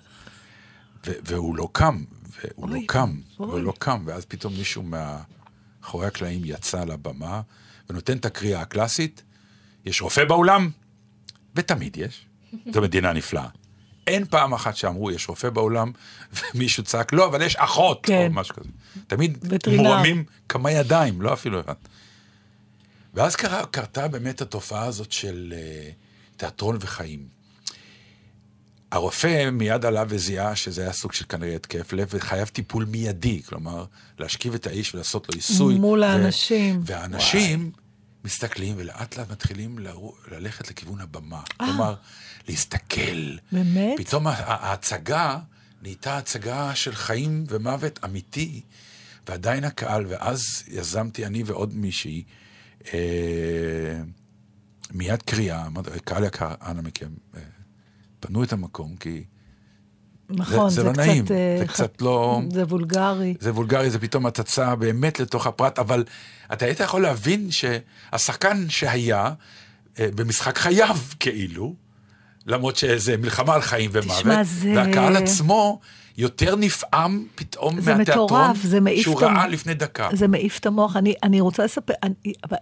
והוא לא קם, והוא לא קם, אוי. והוא לא קם, ואז פתאום מישהו מאחורי הקלעים יצא לבמה ונותן את הקריאה הקלאסית, יש רופא באולם? ותמיד יש. זו מדינה נפלאה. אין פעם אחת שאמרו, יש רופא באולם, ומישהו צעק, לא, אבל יש אחות, כן. או משהו כזה. תמיד וטרינר. מורמים כמה ידיים, לא אפילו אחד. ואז קרה, קרתה באמת התופעה הזאת של uh, תיאטרון וחיים. הרופא מיד עלה וזיהה שזה היה סוג של כנראה התקף לב, וחייב טיפול מיידי, כלומר, להשכיב את האיש ולעשות לו עיסוי. מול ו- האנשים. והאנשים מסתכלים ולאט לאט מתחילים לרו- ללכת לכיוון הבמה. כלומר, להסתכל. באמת? פתאום ההצגה נהייתה הצגה של חיים ומוות אמיתי, ועדיין הקהל, ואז יזמתי אני ועוד מישהי, אה, מיד קריאה, אמרתי, קהל יקר, אנא מכם, אה, פנו את המקום, כי נכון, זה זה, לא קצת... נעים, אה, זה ח- קצת לא- זה וולגרי. זה וולגרי, זה פתאום הצצה באמת לתוך הפרט, אבל אתה היית יכול להבין שהשחקן שהיה אה, במשחק חייו, כאילו, למרות שזה מלחמה על חיים ומוות, תשמע, זה- והקהל עצמו יותר נפעם פתאום זה מהתיאטרון, מטורף, זה מעיף שהוא את המ- ראה לפני דקה. זה מעיף את המוח. אני, אני רוצה לספר, אני, אבל,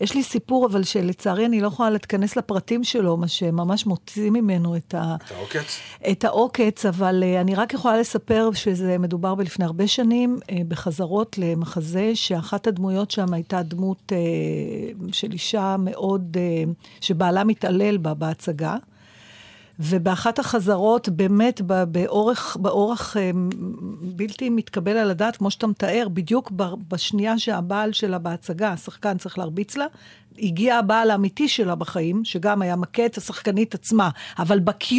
יש לי סיפור, אבל שלצערי אני לא יכולה להתכנס לפרטים שלו, מה שממש מוציא ממנו את, ה, אתה עוקץ? את העוקץ, אבל uh, אני רק יכולה לספר שזה מדובר בלפני הרבה שנים, uh, בחזרות למחזה, שאחת הדמויות שם הייתה דמות uh, של אישה מאוד, שבעלה מתעלל בה בהצגה. ובאחת החזרות, באמת, באורך, באורח אה, בלתי מתקבל על הדעת, כמו שאתה מתאר, בדיוק בשנייה שהבעל שלה בהצגה, השחקן צריך להרביץ לה, הגיע הבעל האמיתי שלה בחיים, שגם היה מכה את השחקנית עצמה, אבל ב-Q,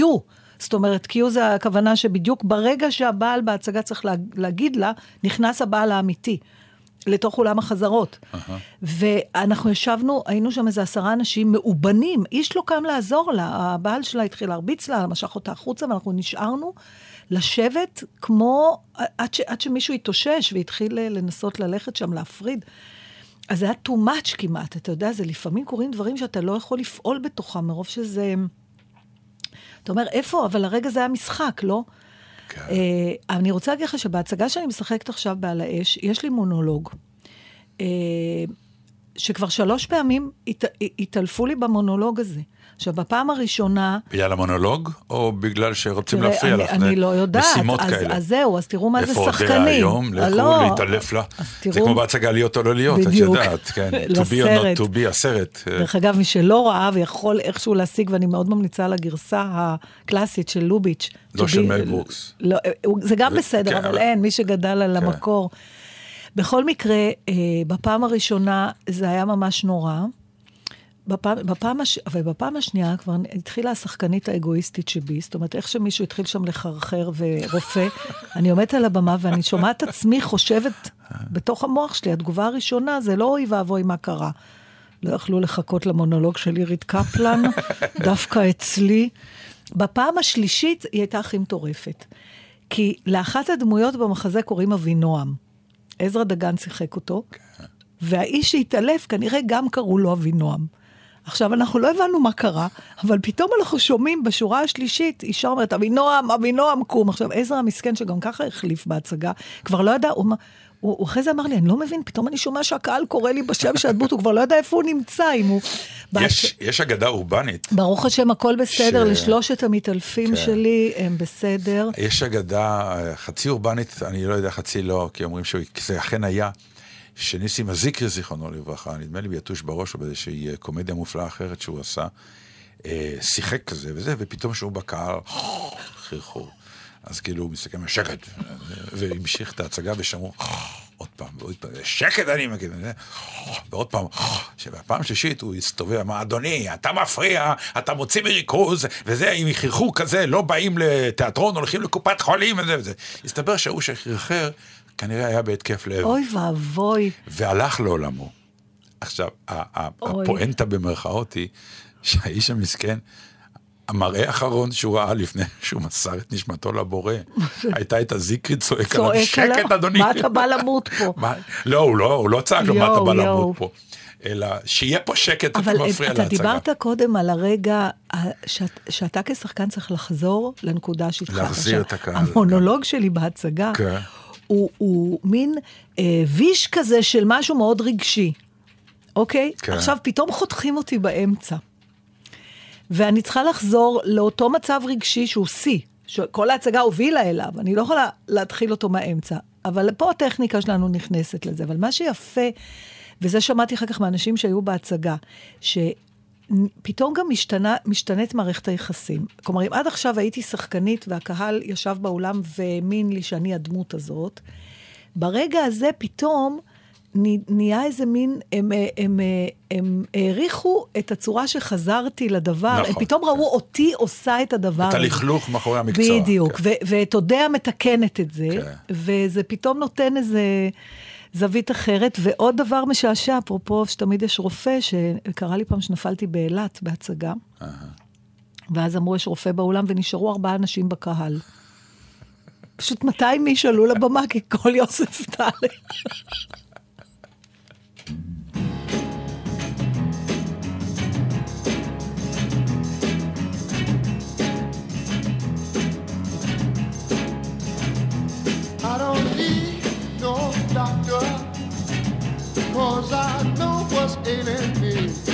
זאת אומרת, Q זה הכוונה שבדיוק ברגע שהבעל בהצגה צריך לה, להגיד לה, נכנס הבעל האמיתי. לתוך אולם החזרות. ואנחנו ישבנו, היינו שם איזה עשרה אנשים מאובנים, איש לא קם לעזור לה, הבעל שלה התחיל להרביץ לה, משך אותה החוצה, ואנחנו נשארנו לשבת כמו, עד, ש, עד שמישהו התאושש והתחיל לנסות ללכת שם להפריד. אז זה היה too much כמעט, אתה יודע, זה לפעמים קורים דברים שאתה לא יכול לפעול בתוכם, מרוב שזה... אתה אומר, איפה? אבל הרגע זה היה משחק, לא? כן. אה, אני רוצה להגיד לך שבהצגה שאני משחקת עכשיו בעל האש, יש לי מונולוג, אה, שכבר שלוש פעמים הת, התעלפו לי במונולוג הזה. עכשיו, בפעם הראשונה... בגלל המונולוג, או בגלל שרוצים תראה, להפריע אני, לך? אני לא יודעת. משימות אז, כאלה. אז זהו, אז תראו מה זה איפה שחקנים. אודיה היום? לכו לא, להתעלף לה. אז זה תראו- כמו בהצגה להיות או לא להיות, את בדיוק. יודעת, כן. To be or not to be, הסרט. אה, דרך אגב, מי שלא ראה ויכול איכשהו להשיג, ואני מאוד ממליצה על הגרסה הקלאסית של לוביץ'. לא של מל ברוקס. לא, הוא- זה גם זה- בסדר, כן, אבל אין, מי שגדל על כן. המקור. בכל מקרה, אה, בפעם הראשונה זה היה ממש נורא. בפעם, בפעם, הש... ובפעם השנייה כבר התחילה השחקנית האגואיסטית שבי, זאת אומרת, איך שמישהו התחיל שם לחרחר ורופא, אני עומדת על הבמה ואני שומעת עצמי חושבת בתוך המוח שלי, התגובה הראשונה זה לא אוי ואבוי מה קרה. לא יכלו לחכות למונולוג של עירית קפלן, דווקא אצלי. בפעם השלישית היא הייתה הכי מטורפת. כי לאחת הדמויות במחזה קוראים אבינועם. עזרא דגן שיחק אותו, והאיש שהתעלף כנראה גם קראו לו אבינועם. עכשיו, אנחנו לא הבנו מה קרה, אבל פתאום אנחנו שומעים בשורה השלישית, אישה אומרת, אבינועם, אבינועם, קום. עכשיו, עזרא המסכן, שגם ככה החליף בהצגה, כבר לא ידע, הוא, אמר- הוא, הוא אחרי זה אמר לי, אני לא מבין, פתאום אני שומע שהקהל קורא לי בשם של הדמות, הוא כבר לא יודע איפה הוא נמצא, אם הוא... יש- יש אגדה אורבנית. ברוך השם, הכל בסדר, ש- לשלושת המתעלפים כן. שלי הם בסדר. יש אגדה אה, חצי אורבנית, אני לא יודע, חצי לא, כי אומרים שזה אכן היה, שניסים הזיקרי, זיכרונו לברכה, נדמה לי ביתוש בראש או באיזושהי אה, קומדיה מופלאה אחרת שהוא עשה, אה, שיחק כזה וזה, ופתאום שהוא בקהל, חרחור. אז כאילו הוא מסתכל, שקט, והמשיך את ההצגה ושמעו עוד פעם, ועוד פעם, שקט אני מגיד, ועוד פעם, שבפעם שלישית הוא הסתובב, אמר, אדוני, אתה מפריע, אתה מוציא מריכוז, וזה, אם יחייכו כזה, לא באים לתיאטרון, הולכים לקופת חולים, וזה וזה. הסתבר שההוא שחרחר, כנראה היה בהתקף לב, אוי ואבוי. והלך לעולמו. עכשיו. הפואנטה במרכאות היא שהאיש המסכן, המראה האחרון שהוא ראה לפני שהוא מסר את נשמתו לבורא, הייתה את הזיקרי צועק עליו, שקט אדוני. מה אתה בא למות פה? לא, הוא לא, הוא לא צעק לו מה אתה בא. למות פה. אלא שיהיה פה שקט, אבל אתה מפריע אתה להצגה. דיברת קודם על הרגע שאת, שאתה כשחקן צריך לחזור לנקודה שהתחלת. להחזיר עכשיו, את הקהל, המונולוג שלי בהצגה כן. הוא, הוא מין אה, ויש כזה של משהו מאוד רגשי, אוקיי? כן. עכשיו פתאום חותכים אותי באמצע. ואני צריכה לחזור לאותו מצב רגשי שהוא שיא, שכל ההצגה הובילה אליו, אני לא יכולה להתחיל אותו מהאמצע. אבל פה הטכניקה שלנו נכנסת לזה. אבל מה שיפה, וזה שמעתי אחר כך מאנשים שהיו בהצגה, שפתאום גם משתנה, משתנית מערכת היחסים. כלומר, אם עד עכשיו הייתי שחקנית והקהל ישב באולם והאמין לי שאני הדמות הזאת, ברגע הזה פתאום נהיה איזה מין, הם, הם, הם, הם העריכו את הצורה שחזרתי לדבר, נכון, הם פתאום ראו אותי עושה את הדבר את. הלכלוך מאחורי המקצוע. בדיוק, כן. ו- ואת אודיה מתקנת את זה, כן. וזה פתאום נותן איזה זווית אחרת. ועוד דבר משעשע, אפרופו שתמיד יש רופא, שקרה לי פעם שנפלתי באילת בהצגה, ואז אמרו, יש רופא באולם, ונשארו ארבעה אנשים בקהל. פשוט 200 איש עלו לבמה, כי כל יוסף טל. Cause I know what's ailing me.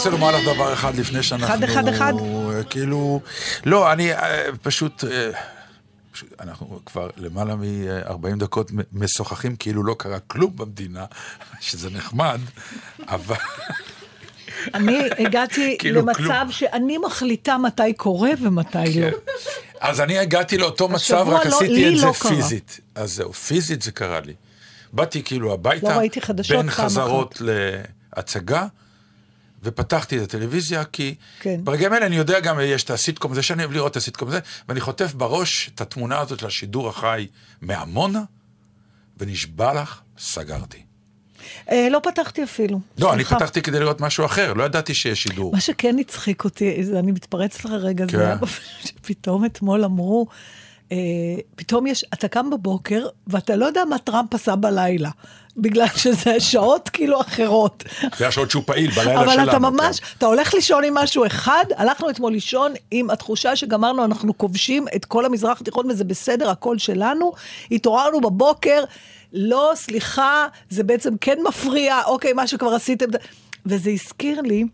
רוצה לומר לך דבר אחד לפני שאנחנו... אחד, אחד, אחד. אה, כאילו... לא, אני אה, פשוט... אה, פשוט- אנחנו כבר למעלה מ-40 דקות משוחחים כאילו לא קרה כלום במדינה, שזה נחמד, אבל... אני הגעתי כאילו למצב כלום. שאני מחליטה מתי קורה ומתי לא. אז אני הגעתי לאותו מצב, רק לא- עשיתי את זה לא קרה. פיזית. אז זהו, פיזית זה קרה לי. באתי כאילו הביתה, לא בין חזרות להצגה, ופתחתי את הטלוויזיה, כי כן. ברגעים האלה אני יודע גם, יש את הסיטקום הזה, שאני אוהב לראות את הסיטקום הזה, ואני חוטף בראש את התמונה הזאת של השידור החי מעמונה, ונשבע לך, סגרתי. אה, לא פתחתי אפילו. לא, אני סליחה. פתחתי כדי לראות משהו אחר, לא ידעתי שיש שידור. מה שכן הצחיק אותי, אני מתפרצת לך רגע, כן. זה היה שפתאום אתמול אמרו, אה, פתאום יש, אתה קם בבוקר ואתה לא יודע מה טראמפ עשה בלילה, בגלל שזה שעות כאילו אחרות. זה השעות שהוא פעיל, בלילה שלנו. אבל אתה כן. ממש, אתה הולך לישון עם משהו אחד, הלכנו אתמול לישון עם התחושה שגמרנו, אנחנו כובשים את כל המזרח התיכון וזה בסדר, הכל שלנו. התעוררנו בבוקר, לא, סליחה, זה בעצם כן מפריע, אוקיי, מה שכבר עשיתם. וזה הזכיר לי,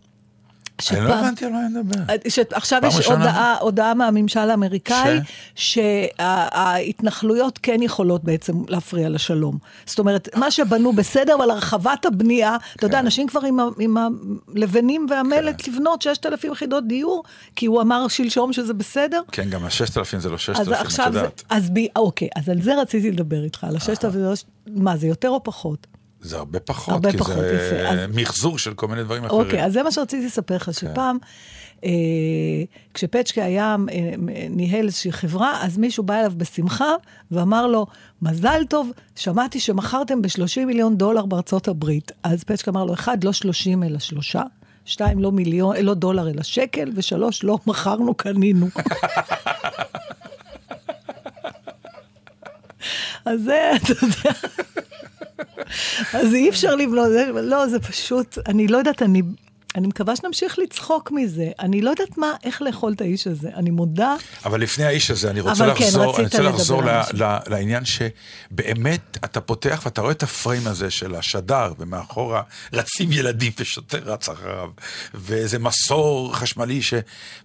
אני לא הבנתי על מה אני מדבר. שעכשיו פעם יש? הודעה, הודעה מהממשל האמריקאי, שההתנחלויות כן יכולות בעצם להפריע לשלום. זאת אומרת, מה שבנו בסדר, אבל הרחבת הבנייה, אתה יודע, כן. אנשים כבר עם, ה- עם הלבנים והמלט לבנות 6,000 יחידות דיור, כי הוא אמר שלשום שזה בסדר. כן, גם ה-6,000 זה לא אז 6,000, את עכשיו יודעת. אז בי, אוקיי, אז על זה רציתי לדבר איתך, על ה-6,000, זה לא ש- מה, זה יותר או פחות? זה הרבה פחות, הרבה כי פחות, זה יפה. אז- מחזור של כל מיני דברים אחרים. אוקיי, אז זה מה שרציתי לספר לך, שפעם, אה, כשפצ'קה היה, אה, ניהל איזושהי חברה, אז מישהו בא אליו בשמחה ואמר לו, מזל טוב, שמעתי שמכרתם ב-30 מיליון דולר בארצות הברית. אז פצ'קה אמר לו, אחד, לא 30 אלא שלושה. שתיים, לא מיליון, לא דולר אלא שקל, ושלוש, לא מכרנו, קנינו. אז זה, אתה יודע, אז אי אפשר לבנות, לא, זה פשוט, אני לא יודעת, אני, אני מקווה שנמשיך לצחוק מזה. אני לא יודעת מה, איך לאכול את האיש הזה. אני מודה, אבל לפני האיש הזה, אני רוצה כן, לחזור, רצית אני רוצה לחזור ל-. ל- לעניין שבאמת אתה פותח ואתה רואה את הפריים הזה של השדר, ומאחורה רצים ילדים ושוטר רץ אחריו, ואיזה מסור חשמלי ש...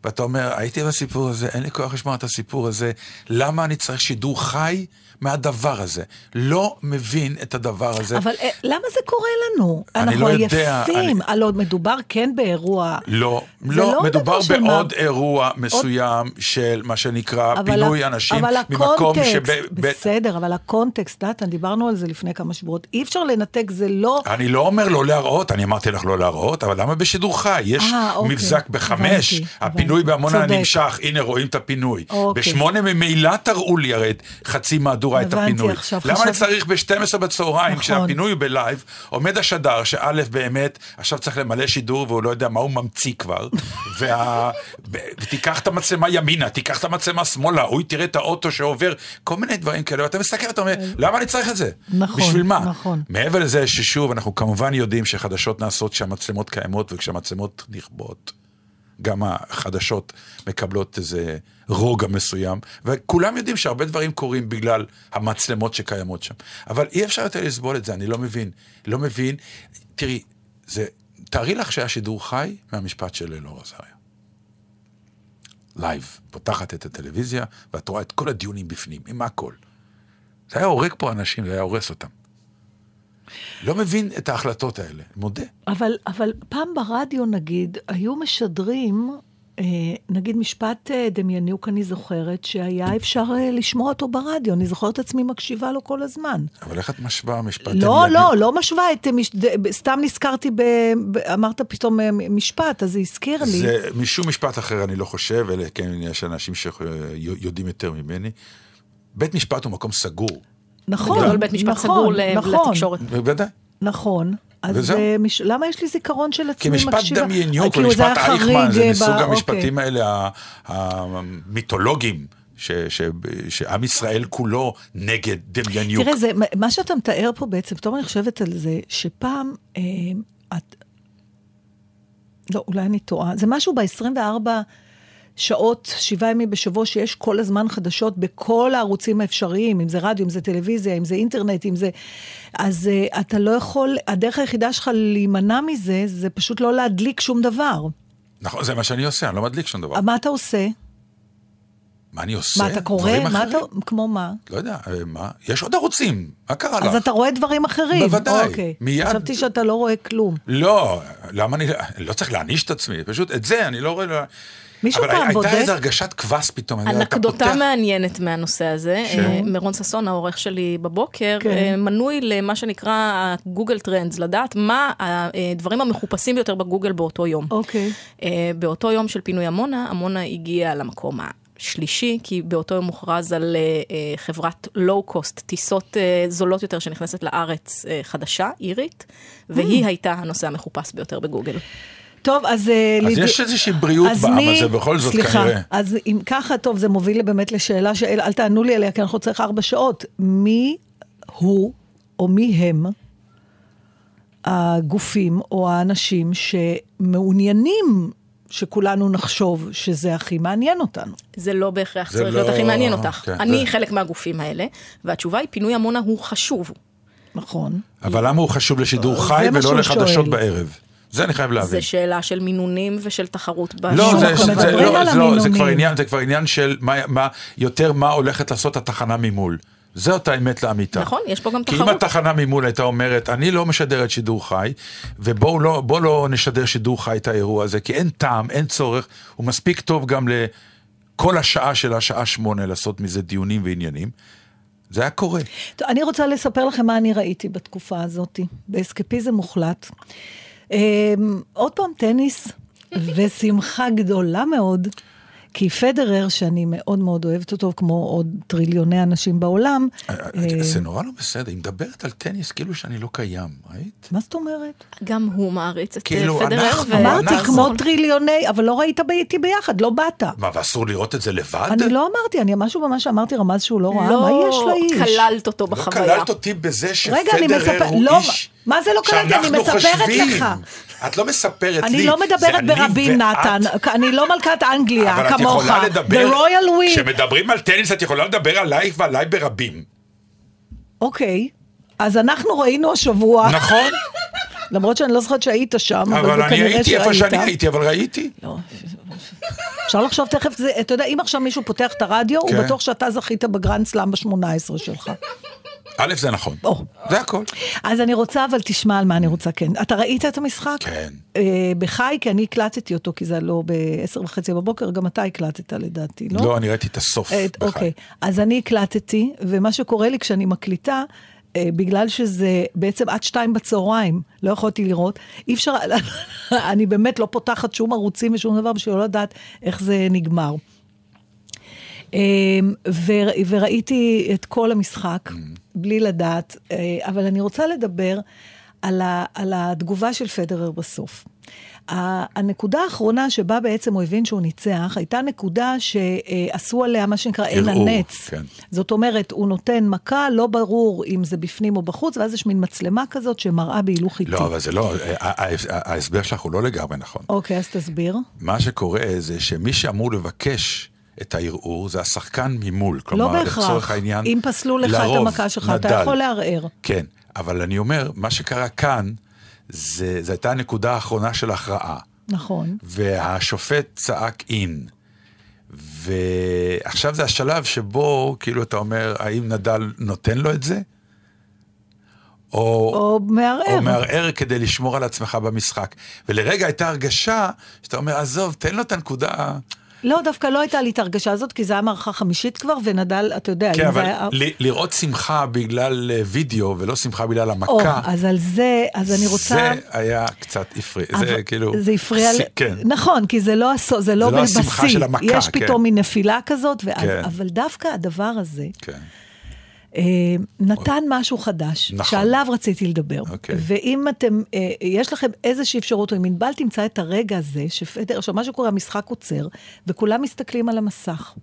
ואתה אומר, הייתי בסיפור הזה, אין לי כוח לשמוע את הסיפור הזה, למה אני צריך שידור חי? מהדבר הזה. לא מבין את הדבר הזה. אבל אה, למה זה קורה לנו? אני אנחנו לא יודע, עייפים. אני- הלוא מדובר כן באירוע. לא, לא, לא מדובר בעוד אירוע מסוים של מה שנקרא אבל פינוי ה- אנשים אבל ממקום הקונטקסט, שב... בסדר, אבל הקונטקסט, נתן, דיברנו על זה לפני כמה שבועות, אי אפשר לנתק, זה לא... אני לא אומר לא להראות, אני אמרתי לך לא להראות, אבל למה בשידור חי? יש אה, אוקיי. מבזק בחמש, הבנתי, הפינוי הבנתי. בעמונה. נמשך, הנה רואים את הפינוי. אוקיי. בשמונה ממילא תראו לי הרי חצי מהדורה את הבנתי, הפינוי. עכשיו למה אני חשבתי- צריך ב-12 בצהריים, נכון. כשהפינוי הוא בלייב, עומד השדר, שא' באמת, עכשיו צריך למלא שידור והוא לא יודע מה הוא ממציא כבר, וה... ותיקח את המצלמה ימינה, תיקח את המצלמה שמאלה, הוא תראה את האוטו שעובר, כל מיני דברים כאלה, ואתה מסתכל, אתה אומר, למה אני צריך את זה? נכון, בשביל מה? נכון. מעבר לזה ששוב, אנחנו כמובן יודעים שחדשות נעשות כשהמצלמות קיימות וכשהמצלמות נכבות. גם החדשות מקבלות איזה רוגע מסוים, וכולם יודעים שהרבה דברים קורים בגלל המצלמות שקיימות שם. אבל אי אפשר יותר לסבול את זה, אני לא מבין. לא מבין. תראי, זה, תארי לך שהיה שידור חי מהמשפט של אלאור עזריה. live, פותחת את הטלוויזיה, ואת רואה את כל הדיונים בפנים, עם הכל. זה היה הורג פה אנשים, זה היה הורס אותם. לא מבין את ההחלטות האלה, מודה. אבל, אבל פעם ברדיו, נגיד, היו משדרים, אה, נגיד משפט אה, דמיינוק, אני זוכרת, שהיה אפשר אה, לשמוע אותו ברדיו. אני זוכרת את עצמי מקשיבה לו כל הזמן. אבל איך את משווה משפט לא, דמיוני? לא, לא משווה את... אה, מש... ד- סתם נזכרתי ב... ב... אמרת פתאום אה, משפט, אז זה הזכיר לי. זה משום משפט אחר אני לא חושב, אלא כן יש אנשים שיודעים יותר ממני. בית משפט הוא מקום סגור, נכון, בגדול בית משפט נכון, סגור נכון, לתקשורת. בוודאי. נכון. אז וזהו. אה, מש... למה יש לי זיכרון של עצמי כי מקשיבה? משפט דמיינוק זה ומשפט היה חריג, אייכמן זה אה, מסוג ב- המשפטים אוקיי. האלה המיתולוגיים, ש- ש- שעם ישראל כולו נגד דמיינוק. תראה, זה, מה שאתה מתאר פה בעצם, פתאום אני חושבת על זה, שפעם, אה, את... לא, אולי אני טועה. זה משהו ב-24 שעות, שבעה ימים בשבוע, שיש כל הזמן חדשות בכל הערוצים האפשריים, אם זה רדיו, אם זה טלוויזיה, אם זה אינטרנט, אם זה... אז אה, אתה לא יכול, הדרך היחידה שלך להימנע מזה, זה פשוט לא להדליק שום דבר. נכון, זה מה שאני עושה, אני לא מדליק שום דבר. מה אתה עושה? מה אני עושה? מה, אתה קורא? מה אתה... כמו מה? לא יודע, אה, מה? יש עוד ערוצים, מה קרה לך? אז אתה רואה דברים אחרים. בוודאי, אוקיי. מיד. חשבתי שאתה לא רואה כלום. לא, למה אני... אני לא צריך להעניש את עצמי, פשוט את זה אני לא רואה... מישהו אבל פעם הייתה בודק? איזו הרגשת קבס פתאום. אנקדוטה פותח- מעניינת מהנושא הזה, אה, מירון ששון, העורך שלי בבוקר, כן. אה, מנוי למה שנקרא גוגל טרנדס, לדעת מה הדברים המחופשים ביותר בגוגל באותו יום. אוקיי. אה, באותו יום של פינוי עמונה, עמונה הגיעה למקום השלישי, כי באותו יום הוכרז על אה, חברת לואו-קוסט, טיסות אה, זולות יותר שנכנסת לארץ אה, חדשה, אירית, והיא הייתה הנושא המחופש ביותר בגוגל. טוב, אז... אה, אז ליד- יש איזושהי בריאות בעם מי- הזה, בכל זאת, סליחה, כנראה. אז אם ככה, טוב, זה מוביל באמת לשאלה שאל, אל תענו לי עליה, כי אנחנו צריך ארבע שעות. מי הוא, או מי הם, הגופים או האנשים שמעוניינים שכולנו נחשוב שזה הכי מעניין אותנו? זה לא בהכרח זה צריך לא- להיות הכי מעניין אותך. כן, אני זה- חלק מהגופים האלה, והתשובה היא, פינוי עמונה הוא חשוב. נכון. אבל למה הוא חשוב לשידור חי ולא לחדשות שואל. בערב? זה אני חייב להבין. זה שאלה של מינונים ושל תחרות בשוק. לא, זה, זה, זה, מדברים לא, זה, לא, זה. כבר עניין, זה כבר עניין של מה, מה, יותר מה הולכת לעשות התחנה ממול. זאת האמת לאמיתה. נכון, יש פה גם כי אם תחרות. התחנה ממול הייתה אומרת, אני לא משדרת שידור חי, ובואו לא, בוא לא נשדר שידור חי את האירוע הזה, כי אין טעם, אין צורך, הוא מספיק טוב גם לכל השעה של השעה שמונה לעשות מזה דיונים ועניינים. זה היה קורה. טוב, אני רוצה לספר לכם מה אני ראיתי בתקופה הזאת, באסקפיזם מוחלט. אמ, עוד פעם טניס, ושמחה גדולה מאוד, כי פדרר, שאני מאוד מאוד אוהבת אותו, כמו עוד טריליוני אנשים בעולם, אה, זה נורא לא בסדר, היא מדברת על טניס כאילו שאני לא קיים, ראית? מה זאת אומרת? גם הוא מעריץ את כאילו, אה, פדרר. אמרתי, כמו טריליוני, אבל לא ראית איתי ביחד, לא באת. מה, ואסור לראות את זה לבד? אני לא אמרתי, אני משהו במה שאמרתי רמז שהוא לא ראה, לא מה יש לאיש? כללת אותו לא בחוויה. כללת אותי בזה רגע, אני שפדרר הוא לא, איש מה זה לא כללתי? אני מספרת חושבים. לך. את לא מספרת לי. אני לא מדברת אני ברבים. נתן. אני לא מלכת אנגליה, אבל את כמוך. יכולה לדבר, The royal we. כשמדברים על טניס את יכולה לדבר עלייך ועליי ברבים. אוקיי, אז אנחנו ראינו השבוע, נכון? למרות שאני לא זוכרת שהיית שם, אבל אבל אני כנראה הייתי איפה. שאני הייתי, אבל ראיתי. לא, אפשר לחשוב תכף, זה, אתה יודע, אם עכשיו מישהו פותח את הרדיו, הוא כן. בטוח שאתה זכית בגרנד סלאם ב-18 שלך. א', זה נכון. או. זה הכל. אז אני רוצה, אבל תשמע על מה אני רוצה, כן. אתה ראית את המשחק? כן. אה, בחי, כי אני הקלטתי אותו, כי זה לא ב-10 וחצי בבוקר, גם אתה הקלטת לדעתי, לא? לא, אני ראיתי את הסוף. אה, בחי. אוקיי, אז אני הקלטתי, ומה שקורה לי כשאני מקליטה, אה, בגלל שזה בעצם עד שתיים בצהריים, לא יכולתי לראות, אי אפשר, אני באמת לא פותחת שום ערוצים ושום דבר בשביל לא לדעת איך זה נגמר. אה, ור- וראיתי את כל המשחק, בלי לדעת, אה, אבל אני רוצה לדבר על, ה, על התגובה של פדרר בסוף. הנקודה האחרונה שבה בעצם הוא הבין שהוא ניצח, הייתה נקודה שעשו עליה מה שנקרא עין הנץ. כן. זאת אומרת, הוא נותן מכה, לא ברור אם זה בפנים או בחוץ, ואז יש מין מצלמה כזאת שמראה בהילוך איטי. לא, אבל זה לא, אה, ה- ה- ההסבר שלך הוא לא לגמרי נכון. אוקיי, אז תסביר. מה שקורה זה שמי שאמור לבקש את הערעור זה השחקן ממול. לא כלומר, בהכרח. לצורך העניין, אם פסלו לך את המכה שלך, אתה. יכול לערער. כן, אבל אני אומר, מה שקרה כאן, זה, זו הייתה הנקודה האחרונה של הכרעה. נכון. והשופט צעק אין. ועכשיו זה השלב שבו, כאילו, אתה אומר, האם נדל נותן לו את זה? או, או מערער. או מערער כדי לשמור על עצמך במשחק. ולרגע הייתה הרגשה שאתה אומר, עזוב, תן לו את הנקודה. לא, דווקא לא הייתה לי את ההרגשה הזאת, כי זה היה מערכה חמישית כבר, ונדל, אתה יודע, כן, אבל היה... ל- לראות שמחה בגלל אה, וידאו ולא שמחה בגלל או, המכה, אז על זה, אז אני רוצה... זה היה קצת הפריע, זה כאילו... זה הפריע, ס- כן. נכון, כי זה לא, הסו, זה לא, זה לא השמחה. של המכה, יש כן. פתאום מין נפילה כזאת, ואז, כן. אבל דווקא הדבר הזה כן. אה, נתן משהו חדש, נכון. שעליו רציתי לדבר. אוקיי. ואם אתם, אה, יש לכם איזושהי אפשרות, או אם ענבל תמצא את הרגע הזה, שפדר, עכשיו מה שקורה, המשחק עוצר, וכולם מסתכלים על המסך.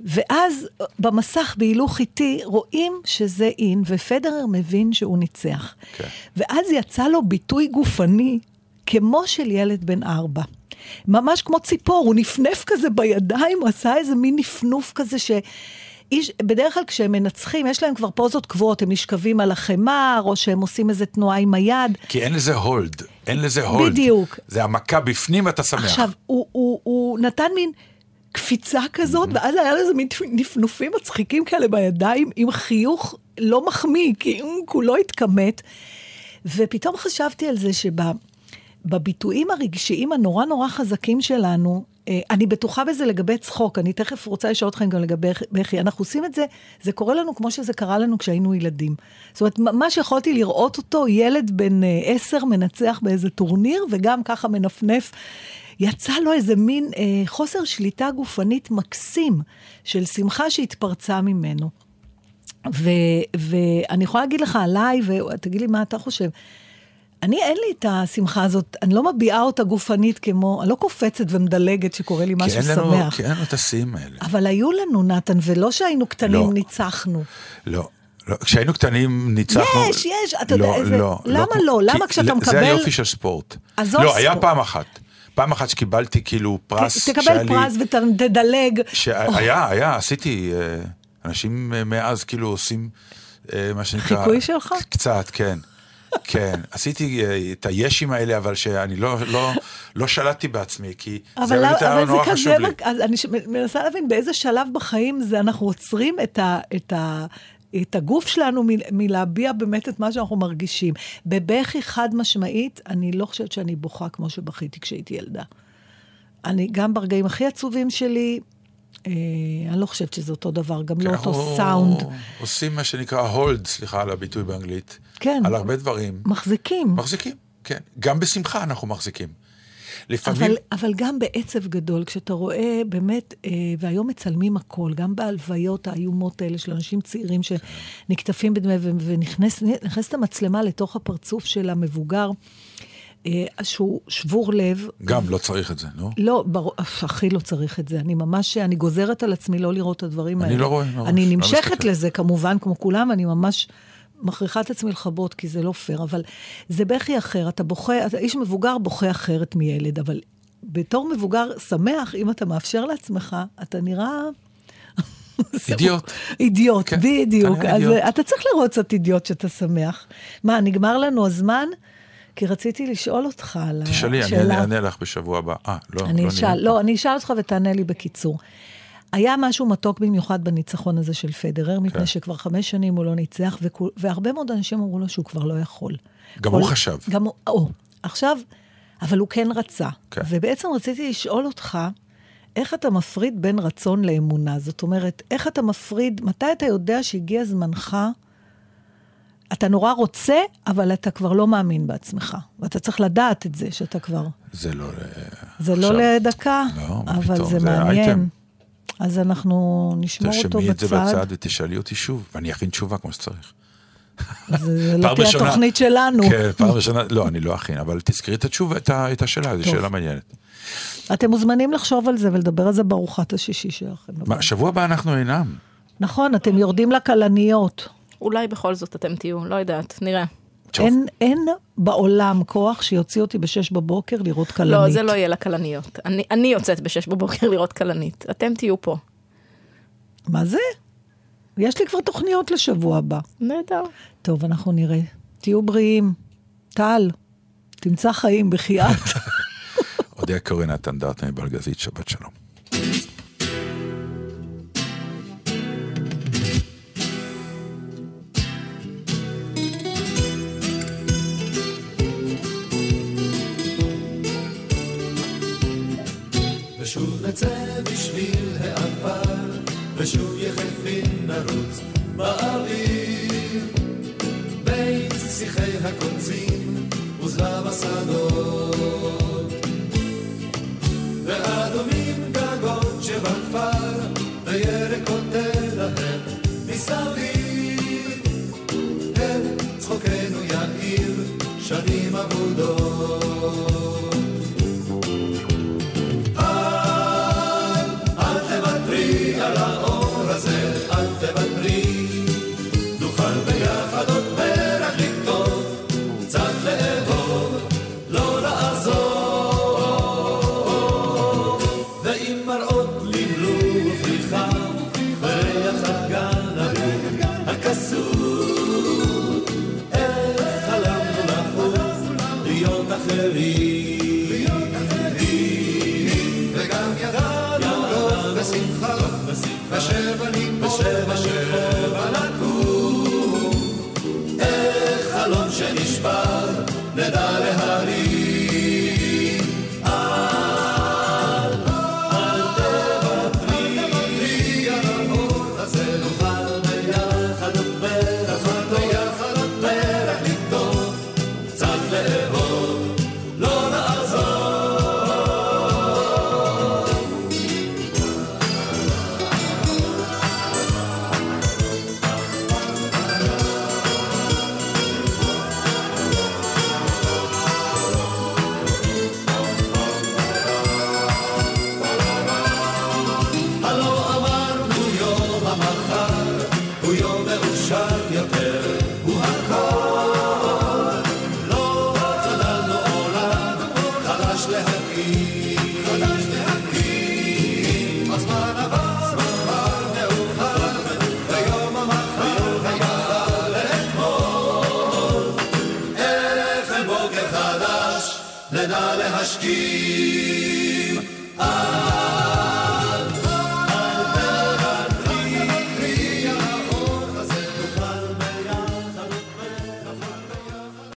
ואז במסך בהילוך איטי רואים שזה אין, ופדרר מבין שהוא ניצח. כן. ואז יצא לו ביטוי גופני כמו של ילד בן ארבע. ממש כמו ציפור, הוא נפנף כזה בידיים, הוא עשה איזה מין נפנוף כזה ש... איש, בדרך כלל כשהם מנצחים, יש להם כבר פוזות קבועות, הם נשכבים על החמר, או שהם עושים איזה תנועה עם היד. כי אין לזה הולד, אין לזה הולד. בדיוק. זה המכה בפנים ואתה שמח. עכשיו, הוא, הוא, הוא נתן מין קפיצה כזאת, ואז היה לו איזה מין נפנופים מצחיקים כאלה בידיים, עם חיוך לא מחמיא, כי הוא כולו התכמת. ופתאום חשבתי על זה שבביטויים הרגשיים הנורא נורא חזקים שלנו, אני בטוחה בזה לגבי צחוק, אני תכף רוצה לשאול אתכם גם לגבי בכי. אנחנו עושים את זה, זה קורה לנו כמו שזה קרה לנו כשהיינו ילדים. זאת אומרת, מה שיכולתי לראות אותו, ילד בן אה, עשר מנצח באיזה טורניר, וגם ככה מנפנף. יצא לו איזה מין אה, חוסר שליטה גופנית מקסים של שמחה שהתפרצה ממנו. ואני יכולה להגיד לך עליי, ותגיד לי מה אתה חושב. אני, אין לי את השמחה הזאת, אני לא מביעה אותה גופנית כמו, אני לא קופצת ומדלגת שקורה לי כי משהו לנו, שמח. כי אין לנו את השיאים האלה. אבל היו לנו, נתן, ולא שהיינו קטנים, לא. ניצחנו. לא. לא, כשהיינו קטנים ניצחנו... יש, יש, אתה יודע, איזה- למה לא? כי למה כשאתה זה מקבל- היופי של ספורט. עזוב לא, היה ספורט. פעם אחת. פעם אחת שקיבלתי כאילו פרס. תקבל פרס ותדלג. שהיה, היה, עשיתי, אה, אנשים אה, מאז כאילו עושים אה, מה שנקרא... חיקוי שלך? קצת, כן. כן, עשיתי אה, את הישים האלה, אבל שאני לא, לא, לא שלטתי בעצמי, כי זה באמת היה אבל נורא חשוב לי. אז אני מנסה להבין באיזה שלב בחיים זה אנחנו עוצרים את, ה, את, ה, את הגוף שלנו מלהביע באמת את מה שאנחנו מרגישים. בבכי חד משמעית, אני לא חושבת שאני בוכה כמו שבכיתי כשהייתי ילדה. אני, גם ברגעים הכי עצובים שלי, אני לא חושבת שזה אותו דבר, גם לא כי אותו אנחנו סאונד. עושים מה שנקרא הולד, סליחה על הביטוי באנגלית. כן. על הרבה דברים. מחזיקים. מחזיקים, כן. גם בשמחה אנחנו מחזיקים. לפעמים... אבל, אבל גם בעצב גדול, כשאתה רואה באמת, אה, והיום מצלמים הכל, גם בהלוויות האיומות האלה של אנשים צעירים שנקטפים בדמי, ונכנסת המצלמה לתוך הפרצוף של המבוגר, אה, שהוא שבור לב. גם לא צריך את זה, נו. לא, ברור, הכי לא צריך את זה. אני ממש, אני גוזרת על עצמי לא לראות את הדברים אני האלה. לא רואה מראש, אני לא נמשכת. לזה, כמובן, כמו כולם, אני ממש מכריחה את עצמי לכבות, כי זה לא פייר, אבל זה בכי אחר. אתה בוכה, אתה איש מבוגר בוכה אחרת מילד, אבל בתור מבוגר שמח, אם אתה מאפשר לעצמך, אתה נראה... אידיוט. אידיוט, כן, בדיוק. אז אידיוט. אה, אתה צריך לראות קצת אידיוט שאתה שמח. מה, נגמר לנו הזמן? כי רציתי לשאול אותך על תשאלי, אני השאלה. אענה לך בשבוע הבא. אה, לא, אני לא אשאל. לא, אני אשאל אותך ותענה לי בקיצור. היה משהו מתוק במיוחד בניצחון הזה של פדרר, מפני כן. שכבר חמש שנים הוא לא ניצח, וכול, והרבה מאוד אנשים אמרו לו שהוא כבר לא יכול. גם כל- הוא חשב. גם הוא, או, עכשיו, אבל הוא כן רצה. כן. ובעצם רציתי לשאול אותך, איך אתה מפריד בין רצון לאמונה? זאת אומרת, איך אתה מפריד, מתי אתה יודע שהגיע זמנך, אתה נורא רוצה, אבל אתה כבר לא מאמין בעצמך. ואתה צריך לדעת את זה, שאתה כבר... זה לא... זה לא עכשיו. לדקה, לא, אבל פתאום, זה זה מעניין. אייטם. אז אנחנו נשמור אותו תרשמי את זה בצד בצד. ותשאלי אותי שוב, ואני אכין תשובה כמו שצריך. זה לא תהיה ראשונה- התוכנית שלנו. כן, פעם ראשונה, לא, אני לא אכין, אבל תזכרי את התשובה, את את השאלה, זו. שאלה מעניינת. אתם מוזמנים לחשוב על זה ולדבר על זה בארוחת השישי שלכם. מה, שבוע הבא אנחנו אינם. נכון, אתם יורדים לכלניות. אולי בכל זאת אתם תהיו, לא יודעת, נראה. אין, אין בעולם כוח שיוציא אותי בשש בבוקר לראות כלנית. לא, זה לא יהיה לכלניות. אני, אני יוצאת בשש בבוקר לראות כלנית. אתם תהיו פה. מה זה? יש לי כבר תוכניות לשבוע הבא. נהדר. טוב, אנחנו נראה. תהיו בריאים. טל, תמצא חיים בחייאת. אודיה קורן נתן דארטה מבלגזית, שבת שלום. ושוב יחפים נרוץ באוויר. בין שיחי הקונצים וזהב השדות. ואדומים גגות שבכפר, וירקות תלהב מסביב. את צחוקנו יאיר שנים אבודות.